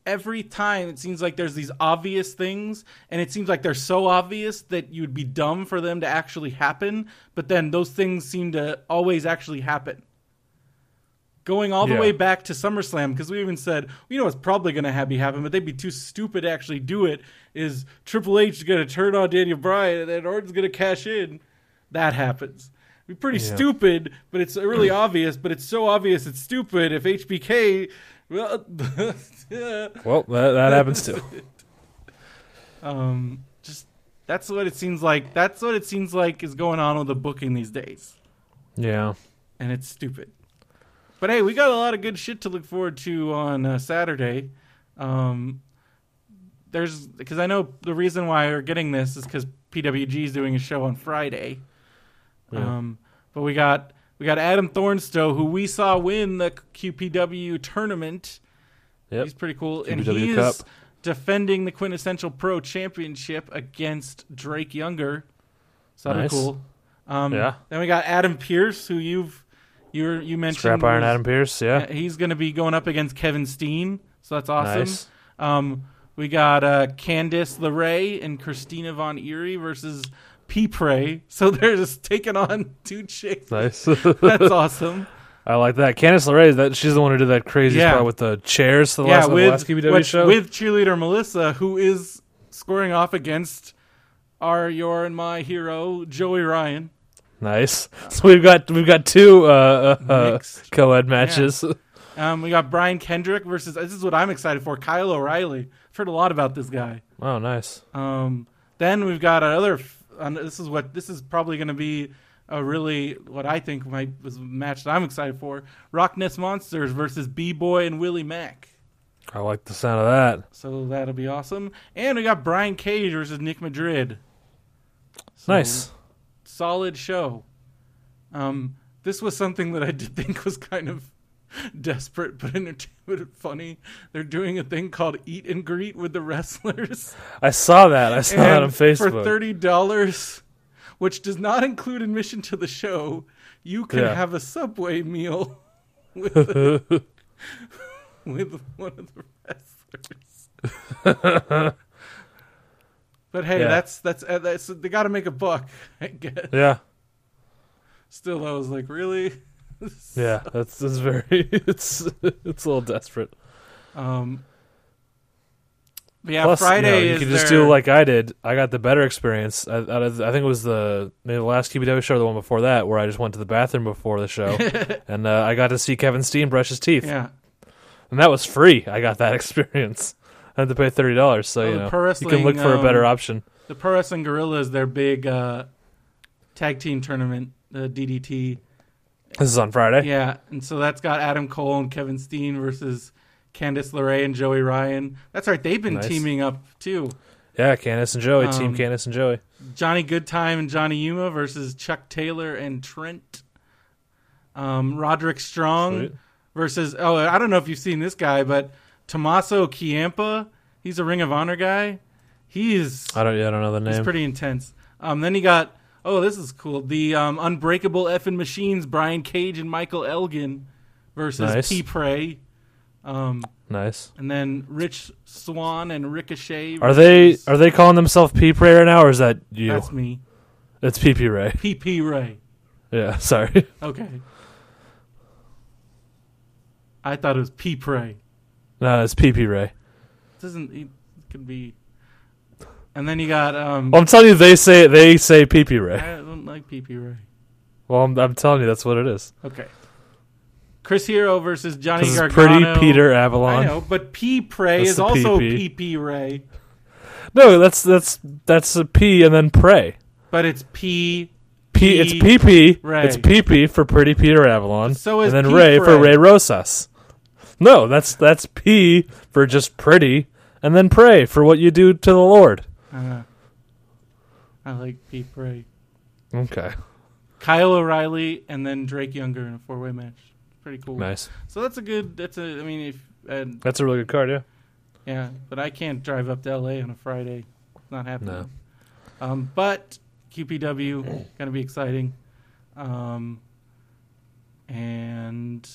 every time it seems like there's these obvious things and it seems like they're so obvious that you'd be dumb for them to actually happen but then those things seem to always actually happen going all the Yeah. way back to SummerSlam because we even said, you know, what's probably going to have be happen, but they'd be too stupid to actually do it. Is Triple H going to turn on Daniel Bryan and then Orton's going to cash in? That happens. It'd be pretty Yeah. stupid, but it's really obvious. But it's so obvious it's stupid. If HBK, well, that that happens too. um, just that's what it seems like. That's what it seems like is going on with the booking these days. Yeah, and it's stupid. But hey, we got a lot of good shit to look forward to on uh, Saturday. Um, there's because I know the reason why we're getting this is because PWG is doing a show on Friday. Yeah. Um, but we got we got Adam Thornstowe, who we saw win the QPW tournament. yep. He's pretty cool, and QPW he Cup. is defending the quintessential pro championship against Drake Younger. So Nice. cool. Um, Yeah. Then we got Adam Pierce, who you've you were, you mentioned. Scrap Iron was- Adam Pierce. Yeah, He's going to be going up against Kevin Steen, so that's awesome. Nice. Um, we got uh, Candice LeRae and Christina Von Eerie versus P Prey. So they're just taking on two chicks. nice. That's awesome. I like that. Candice LeRae, that she's the one who did that crazy Yeah. spot with the chairs. The yeah, last, the with last which- show. with cheerleader Melissa, who is scoring off against our your and my hero Joey Ryan. nice. So we've got we've got two uh, uh, uh, co-ed matches. Um, we got Brian Kendrick versus. This is what I'm excited for. Kyle O'Reilly. I've heard a lot about this guy. Oh, nice. Um, then we've got another. Uh, this is what this is probably going to be a really what I think might was a match that I'm excited for. RockNES Monsters versus B Boy and Willie Mack. I like the sound of that. So that'll be awesome. And we got Brian Cage versus Nick Madrid. So, Nice. solid show. Um, this was something that I did think was kind of desperate but entertaining, but funny. They're doing a thing called Eat and Greet with the wrestlers. I saw that. I saw that on Facebook. For thirty dollars, which does not include admission to the show, you can Yeah. have a Subway meal with the, with one of the wrestlers. but hey, Yeah. that's that's uh, that's they got to make a buck. I guess. yeah. Still, I was like, really? Yeah, that's that's very it's it's a little desperate. Um. yeah, Plus, Friday you, know, you is can just do like I did. I got the better experience. I, I, I think it was the maybe the last QPW show, or the one before that, where I just went to the bathroom before the show, and uh, I got to see Kevin Steen brush his teeth, yeah. and that was free. I got that experience. I had to pay thirty dollars, so Oh, you know you can look for a better um, option. The Pro Wrestling Guerrilla's, their big uh, tag team tournament, the DDT. This is on Friday. Yeah, and so that's got Adam Cole and Kevin Steen versus Candice LeRae and Joey Ryan. That's right, they've been Nice. teaming up too. Yeah, Candice and Joey, Team Um, Candice and Joey. Johnny Goodtime and Johnny Yuma versus Chuck Taylor and Trent. Um, Roderick Strong Sweet. versus oh I don't know if you've seen this guy, but Tommaso Ciampa. He's a Ring of Honor guy. He's I don't. Yeah, I don't know the name. pretty intense. Um, then he got oh, this is cool. The um, Unbreakable Effin' Machines, Brian Cage and Michael Elgin versus Nice. P Prey. Um, nice. and then Rich Swann and Ricochet. Are they are they calling themselves P Ray right now, or is that you? That's me. It's PP Ray. PP Ray. Yeah, sorry. Okay. I thought it was P Prey. no, it's PP Ray. Doesn't it could be. And then you got um. Well, I'm telling you, they say they say PP Ray. I don't like PP Ray. Well, I'm, I'm telling you, that's what it is. Okay. Chris Hero versus Johnny Gargano. pretty Peter Avalon. I know, but P Prey That's is also PP. PP Ray, No, that's that's that's a P and then pray. but it's P. P, it's P- PP. Ray. It's PP for Pretty Peter Avalon. So is and then P Ray for Ray. Ray Rosas. No, that's that's P for just pretty, and then pray for what you do to the Lord. Uh, I like P Prey. Okay, Kyle O'Reilly and then Drake Younger in a four way match. Pretty cool. nice. So that's a good. That's a. I mean, if and That's a really good card. Yeah. yeah, but I can't drive up to LA on a Friday. It's not happening. No. Um, but QPW gonna be exciting. Um, and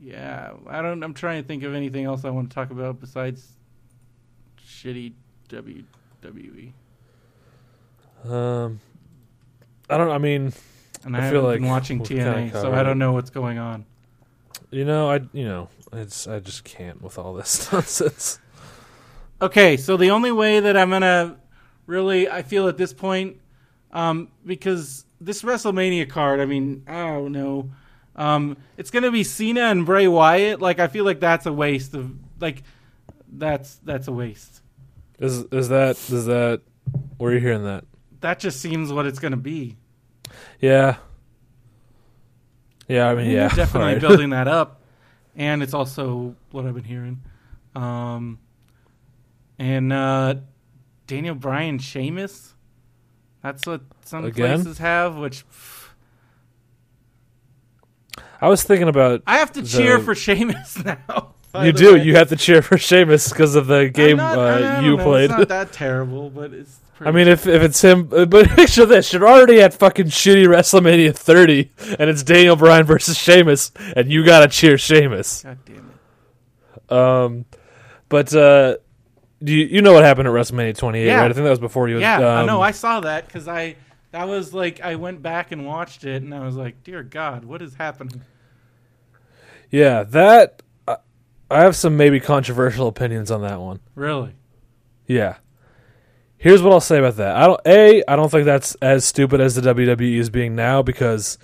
yeah, I don't. I'm trying to think of anything else I want to talk about besides shitty. WWE. Um, I don't. I mean, And I, I haven't feel been like watching we've kinda TNA, so I it. don't know what's going on. you know, I you know, it's I just can't with all this nonsense. Okay, so the only way that I'm gonna really, I feel at this point, um, because this WrestleMania card, I mean, I don't know, um, it's gonna be Cena and Bray Wyatt. Like, I feel like that's a waste of, like, that's that's a waste. Is is that is that where are you hearing that? That just seems what it's gonna be. Yeah. Yeah, I mean, yeah, definitely alright. building that up, and it's also what I've been hearing. Um, and uh, Daniel Bryan, Sheamus. That's what some Again? places have. Which pff, I was thinking about I have to The- cheer for Sheamus now. You do. way. You have to cheer for Sheamus because of the game not- I uh, you know, played. It's not that terrible, but it's. Pretty I mean, if if it's him, uh, but picture this: you're already at fucking shitty WrestleMania 30, and it's Daniel Bryan versus Sheamus, and you gotta cheer Sheamus. God damn it. Um, but uh, do you you know what happened at WrestleMania 28? Yeah. Right? I think that was before you. Yeah, I um, know. I saw that because I that was like I went back and watched it, and I was like, "Dear God, what is happening?" Yeah, that I, have some maybe controversial opinions on that one. Really? Yeah. Here's what I'll say about that. I don't a I don't think that's as stupid as the WWE is being now because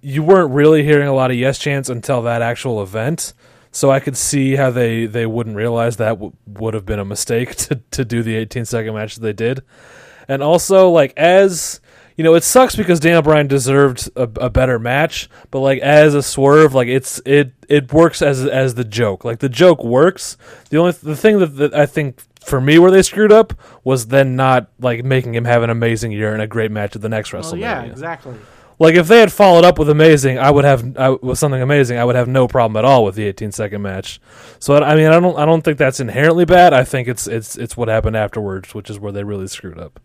you weren't really hearing a lot of yes chants until that actual event. So I could see how they, they wouldn't realize that w- would have been a mistake to, to do the 18 second match that they did. And also, like, as you know, it sucks because Daniel Bryan deserved a, a better match, but like as a swerve, like it's it it works as as the joke. Like the joke works. The only the thing that, that I think for me where they screwed up was then not like making him have an amazing year and a great match at the next WrestleMania. Well, yeah, exactly. Like if they had followed up with amazing, I would have I, with something amazing. I would have no problem at all with the 18 second match. So I mean, I don't I don't think that's inherently bad. I think it's it's it's what happened afterwards, which is where they really screwed up.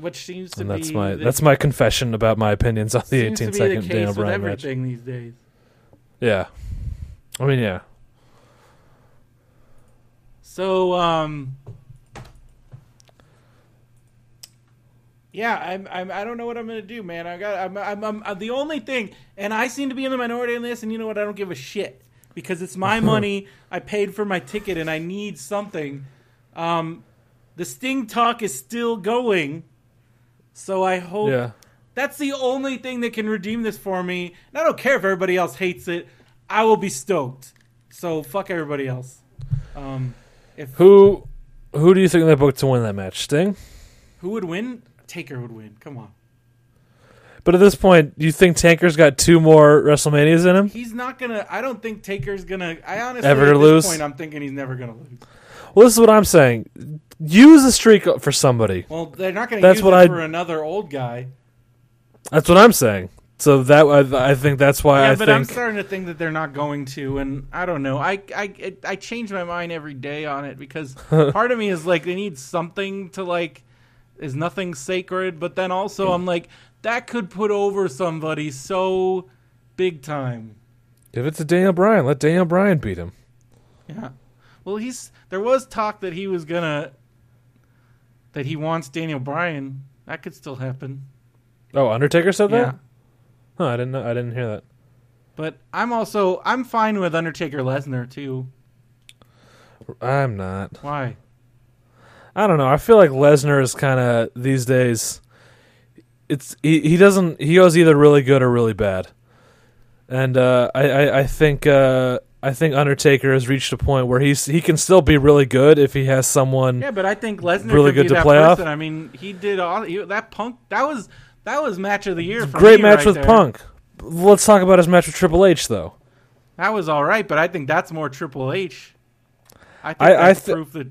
Which seems to And be that's my the, that's my confession about my opinions on the seems 18 the Daniel Bryan match. these days. Yeah, I mean, yeah. So, um, yeah, I'm, I'm, I don't know what I'm gonna do, man. I got, I'm, I'm, I'm, I'm the only thing, and I seem to be in the minority in this. And you know what? I don't give a shit because it's my money. I paid for my ticket, and I need something. Um, the Sting talk is still going, so I hope Yeah. that's the only thing that can redeem this for me. And I don't care if everybody else hates it. I will be stoked. So fuck everybody else. Um, if Who who do you think they booked to win that match? Sting. Who would win? Taker would win. Come on. But at this point, do you think Tanker's got two more WrestleManias in him? He's not gonna. I don't think Taker's gonna. I honestly Ever at this lose? Point, I'm thinking he's never gonna lose. Well, this is what I'm saying. Use a streak for somebody. Well, they're not gonna use what it I- for another old guy. That's what I'm saying. So that I, I think that's why I. Yeah, I but I'm starting to think that they're not going to, and I don't know. I I I change my mind every day on it because part of me is like they need something to like. Is nothing sacred, but then also I'm like that could put over somebody so big time. if it's a Daniel Bryan, let Daniel Bryan beat him. Yeah. Well, he's there was talk that he was gonna that he wants Daniel Bryan. That could still happen. Oh, Undertaker said Yeah. that. Huh, I didn't know. I didn't hear that. But I'm also I'm fine with Undertaker Lesnar too. I'm not. Why? I don't know. I feel like Lesnar is kind of these days. It's he, he doesn't he goes either really good or really bad, and uh, I, I I think uh, I think Undertaker has reached a point where he's he can still be really good if he has someone. Yeah, but I think Lesnar Really could good be to play off? person. I mean, he did all he, that Punk. That was that was match of the year. For Great match right with there. Punk. Let's talk about his match with Triple H though. That was all right, but I think that's more Triple H. I think I- I th- proof that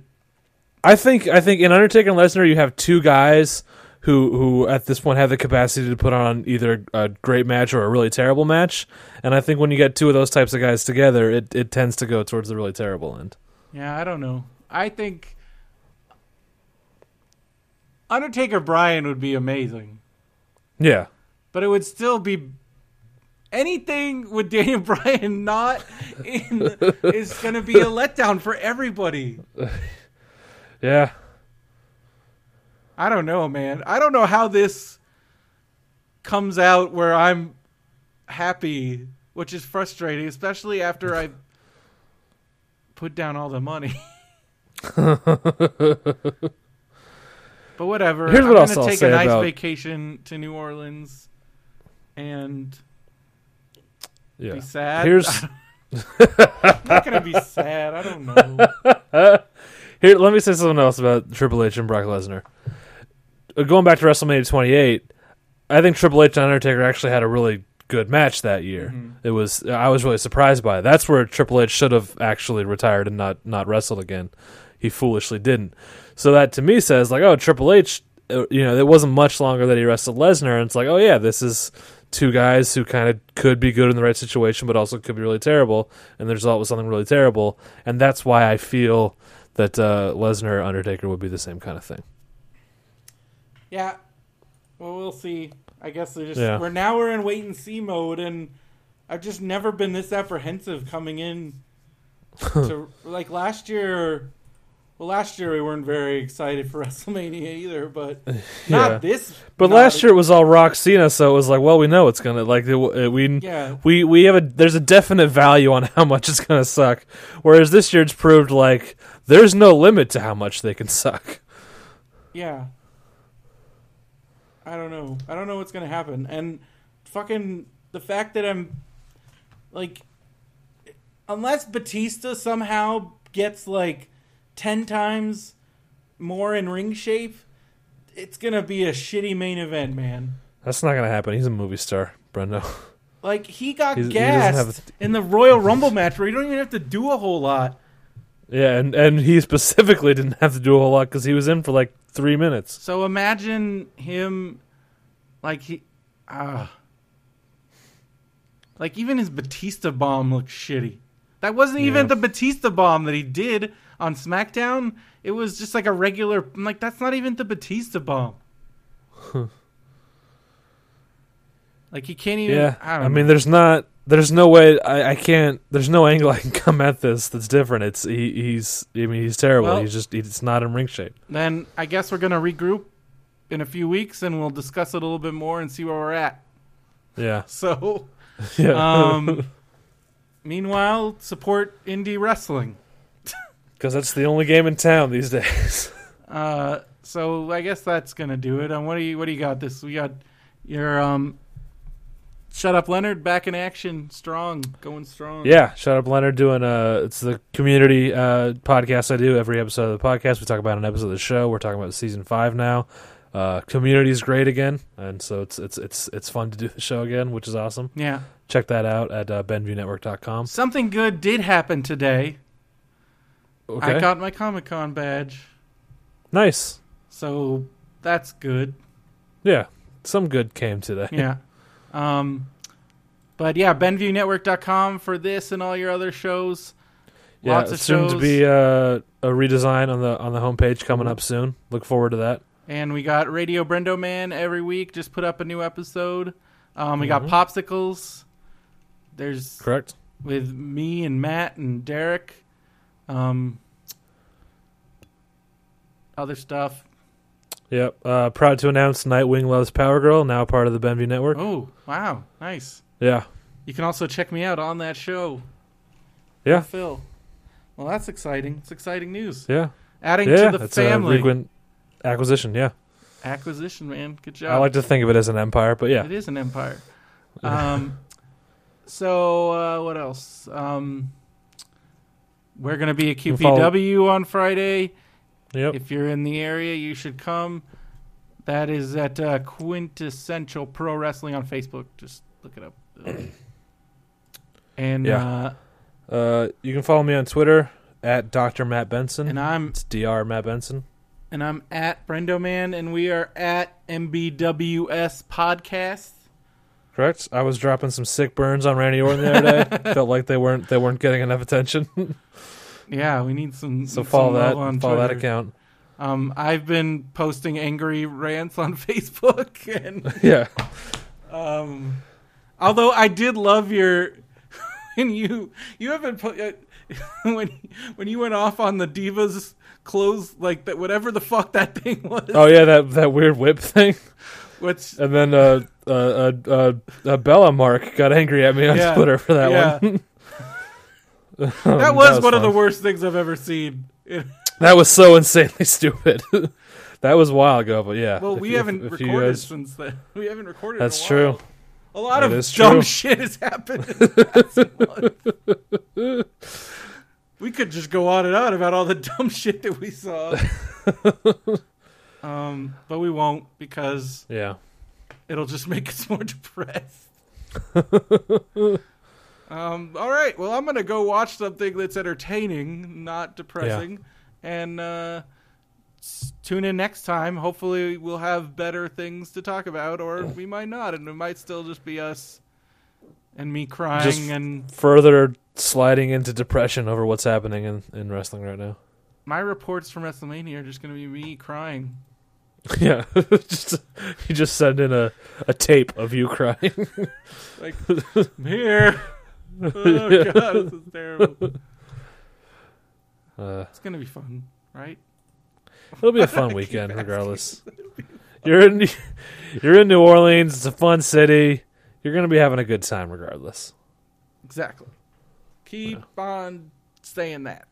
I think I think in Undertaker and Lesnar you have two guys who who at this point have the capacity to put on either a great match or a really terrible match. And I think when you get two of those types of guys together, it, it tends to go towards the really terrible end. Yeah, I don't know. I think Undertaker Bryan would be amazing, Yeah. but it would still be anything with Daniel Bryan not in is going to be a letdown for everybody. Yeah. I don't know, man. I don't know how this comes out where I'm happy, which is frustrating, especially after I put down all the money. but whatever. Here's I'm what gonna I'll take a nice about- vacation to New Orleans and Yeah. be sad. Here's I'm not gonna be sad. I don't know. Here, let me say something else about Triple H and Brock Lesnar. Uh, Going back to WrestleMania 28, I think Triple H and Undertaker actually had a really good match that year. It was I was really surprised by it. That's where Triple H should have actually retired and not not wrestled again. He foolishly didn't. So that to me says like, oh, Triple H, uh, you know, it wasn't much longer that he wrestled Lesnar, and it's like, oh yeah, this is two guys who kind of could be good in the right situation, but also could be really terrible, and the result was something really terrible, and that's why I feel that uh, Lesnar Undertaker would be the same kind of thing. Yeah. Well, we'll see. I guess just Yeah. we're now we're in wait and see mode, and I've just never been this apprehensive coming in to like last year. Well, last year we weren't very excited for WrestleMania either, but Yeah. not this. But not- last year it was all Rock Cena, so it was like, well, we know it's gonna like it, we Yeah. we we have a there's a definite value on how much it's gonna suck. Whereas this year it's proved like there's no limit to how much they can suck. Yeah. I don't know. I don't know what's gonna happen. And fucking the fact that I'm like, unless Batista somehow gets like ten times more in ring shape, it's gonna be a shitty main event, man. That's not gonna happen. He's a movie star, Brendo. Like he got He's- he gassed in the Royal Rumble match where you don't even have to do a whole lot. yeah, and and he specifically didn't have to do a whole lot because he was in for like three minutes. So imagine him, like he, ah, like even his Batista bomb looks shitty. That wasn't even the Batista bomb that he did on SmackDown. It was just like a regular. I'm like that's not even the Batista bomb. like he can't even. Yeah, I, don't I mean, there's not, there's no way I, I can't, there's no angle I can come at this that's different. It's he, he's, I mean, he's terrible. Well- he's just, It's not in ring shape. then I guess we're gonna regroup in a few weeks and we'll discuss it a little bit more and see where we're at. Yeah, So. yeah. Um, meanwhile, support indie wrestling. Because that's the only game in town these days. Uh, so I guess that's gonna do it. Um, what do you what do you got? This we got your um, shut up, Leonard, back in action, strong, going strong. yeah, shut up, Leonard. Doing uh, it's the community uh podcast I do every episode of the podcast. We talk about an episode of the show. We're talking about season five now. Uh, community is great again, and so it's it's it's it's fun to do the show again, which is awesome. yeah. Check that out at uh, BenviewNetwork.com. Something good did happen today. Okay, I got my Comic Con badge, nice. so that's good. Yeah, some good came today. Yeah. um, but yeah, BenviewNetwork.com for this and all your other shows. Yeah, Lots of soon shows. to be uh, a redesign on the on the homepage coming up soon. Look forward to that. And we got Radio Brendo Man every week. Just put up a new episode. Um, we Mhm. got popsicles. There's Correct. with me and Matt and Derek. Um, other stuff. Yep. Uh, proud to announce Nightwing loves Power Girl, now part of the Benview Network. Oh, wow, nice. Yeah. You can also check me out on that show. Yeah. Phil. Well, that's exciting. It's exciting news. Yeah. Adding yeah. to the family frequent acquisition. Yeah. acquisition, man. Good job. I like to think of it as an empire, but yeah. It is an empire. Um, so uh, what else? Um, we're gonna be at QPW on Friday. Yep. If you're in the area, you should come. That is at uh, Quintessential Pro Wrestling on Facebook. Just look it up. and Yeah. uh, Uh, you can follow me on Twitter at Dr. Matt Benson. and I'm it's Dr. Matt Benson. and I'm at Brendo Man, and we are at MBWS Podcast. Correct. I was dropping some sick burns on Randy Orton the other day. Felt like they weren't they weren't getting enough attention. Yeah, we need some. so follow that on follow that account. Um, I've been posting angry rants on Facebook, and Yeah. um, although I did love your when you you haven't put uh, when when you went off on the divas clothes like that whatever the fuck that thing was. Oh yeah, that that weird whip thing. Which And then uh, uh, uh, uh, uh, Bella Mark got angry at me on Yeah. Twitter for that Yeah. one. that was, one of the worst things I've ever seen. That was so insanely stupid. that was a while ago, but yeah. well, If we you- haven't if- if you recorded guys- since then. We haven't recorded. That's true. A lot That of dumb true. shit has happened. In the we could just go on and on about all the dumb shit that we saw. um, but we won't because Yeah. it'll just make us more depressed. Um, all right. Well, I'm gonna go watch something that's entertaining, not depressing, and uh, tune in next time. Hopefully, we'll have better things to talk about, or we might not, and it might still just be us and me crying Just- and Further sliding into depression over what's happening in, in wrestling right now. my reports from WrestleMania are just gonna be me crying. Yeah. just you just send in a, a tape of you crying. Like I'm here. Oh god, this is terrible. Uh, It's gonna be fun, right? it'll be a fun weekend regardless. You're in you're in New Orleans, it's a fun city. You're gonna be having a good time regardless. Exactly. Keep on saying that.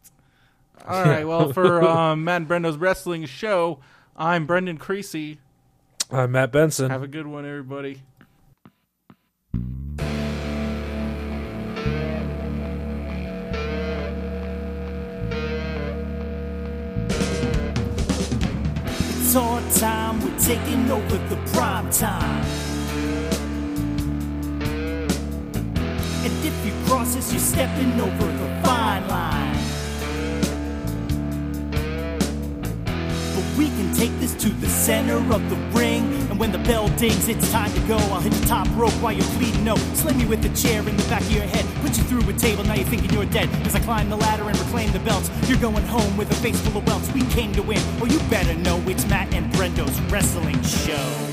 All right. Well, for um, Matt and Brendo's wrestling show, I'm Brendan Creasy. I'm Matt Benson. Have a good one, everybody. Our time. We're taking over the prime time. And if you cross us, you're stepping over the fine line. We can take this to the center of the ring. And when the bell dings, it's time to go. I'll hit the top rope while you're bleeding. No, slam you with a chair in the back of your head. Put you through a table, now you're thinking you're dead. As I climb the ladder and reclaim the belts, you're going home with a face full of welts. We came to win. Well, you better know it's Matt and Brendo's wrestling show.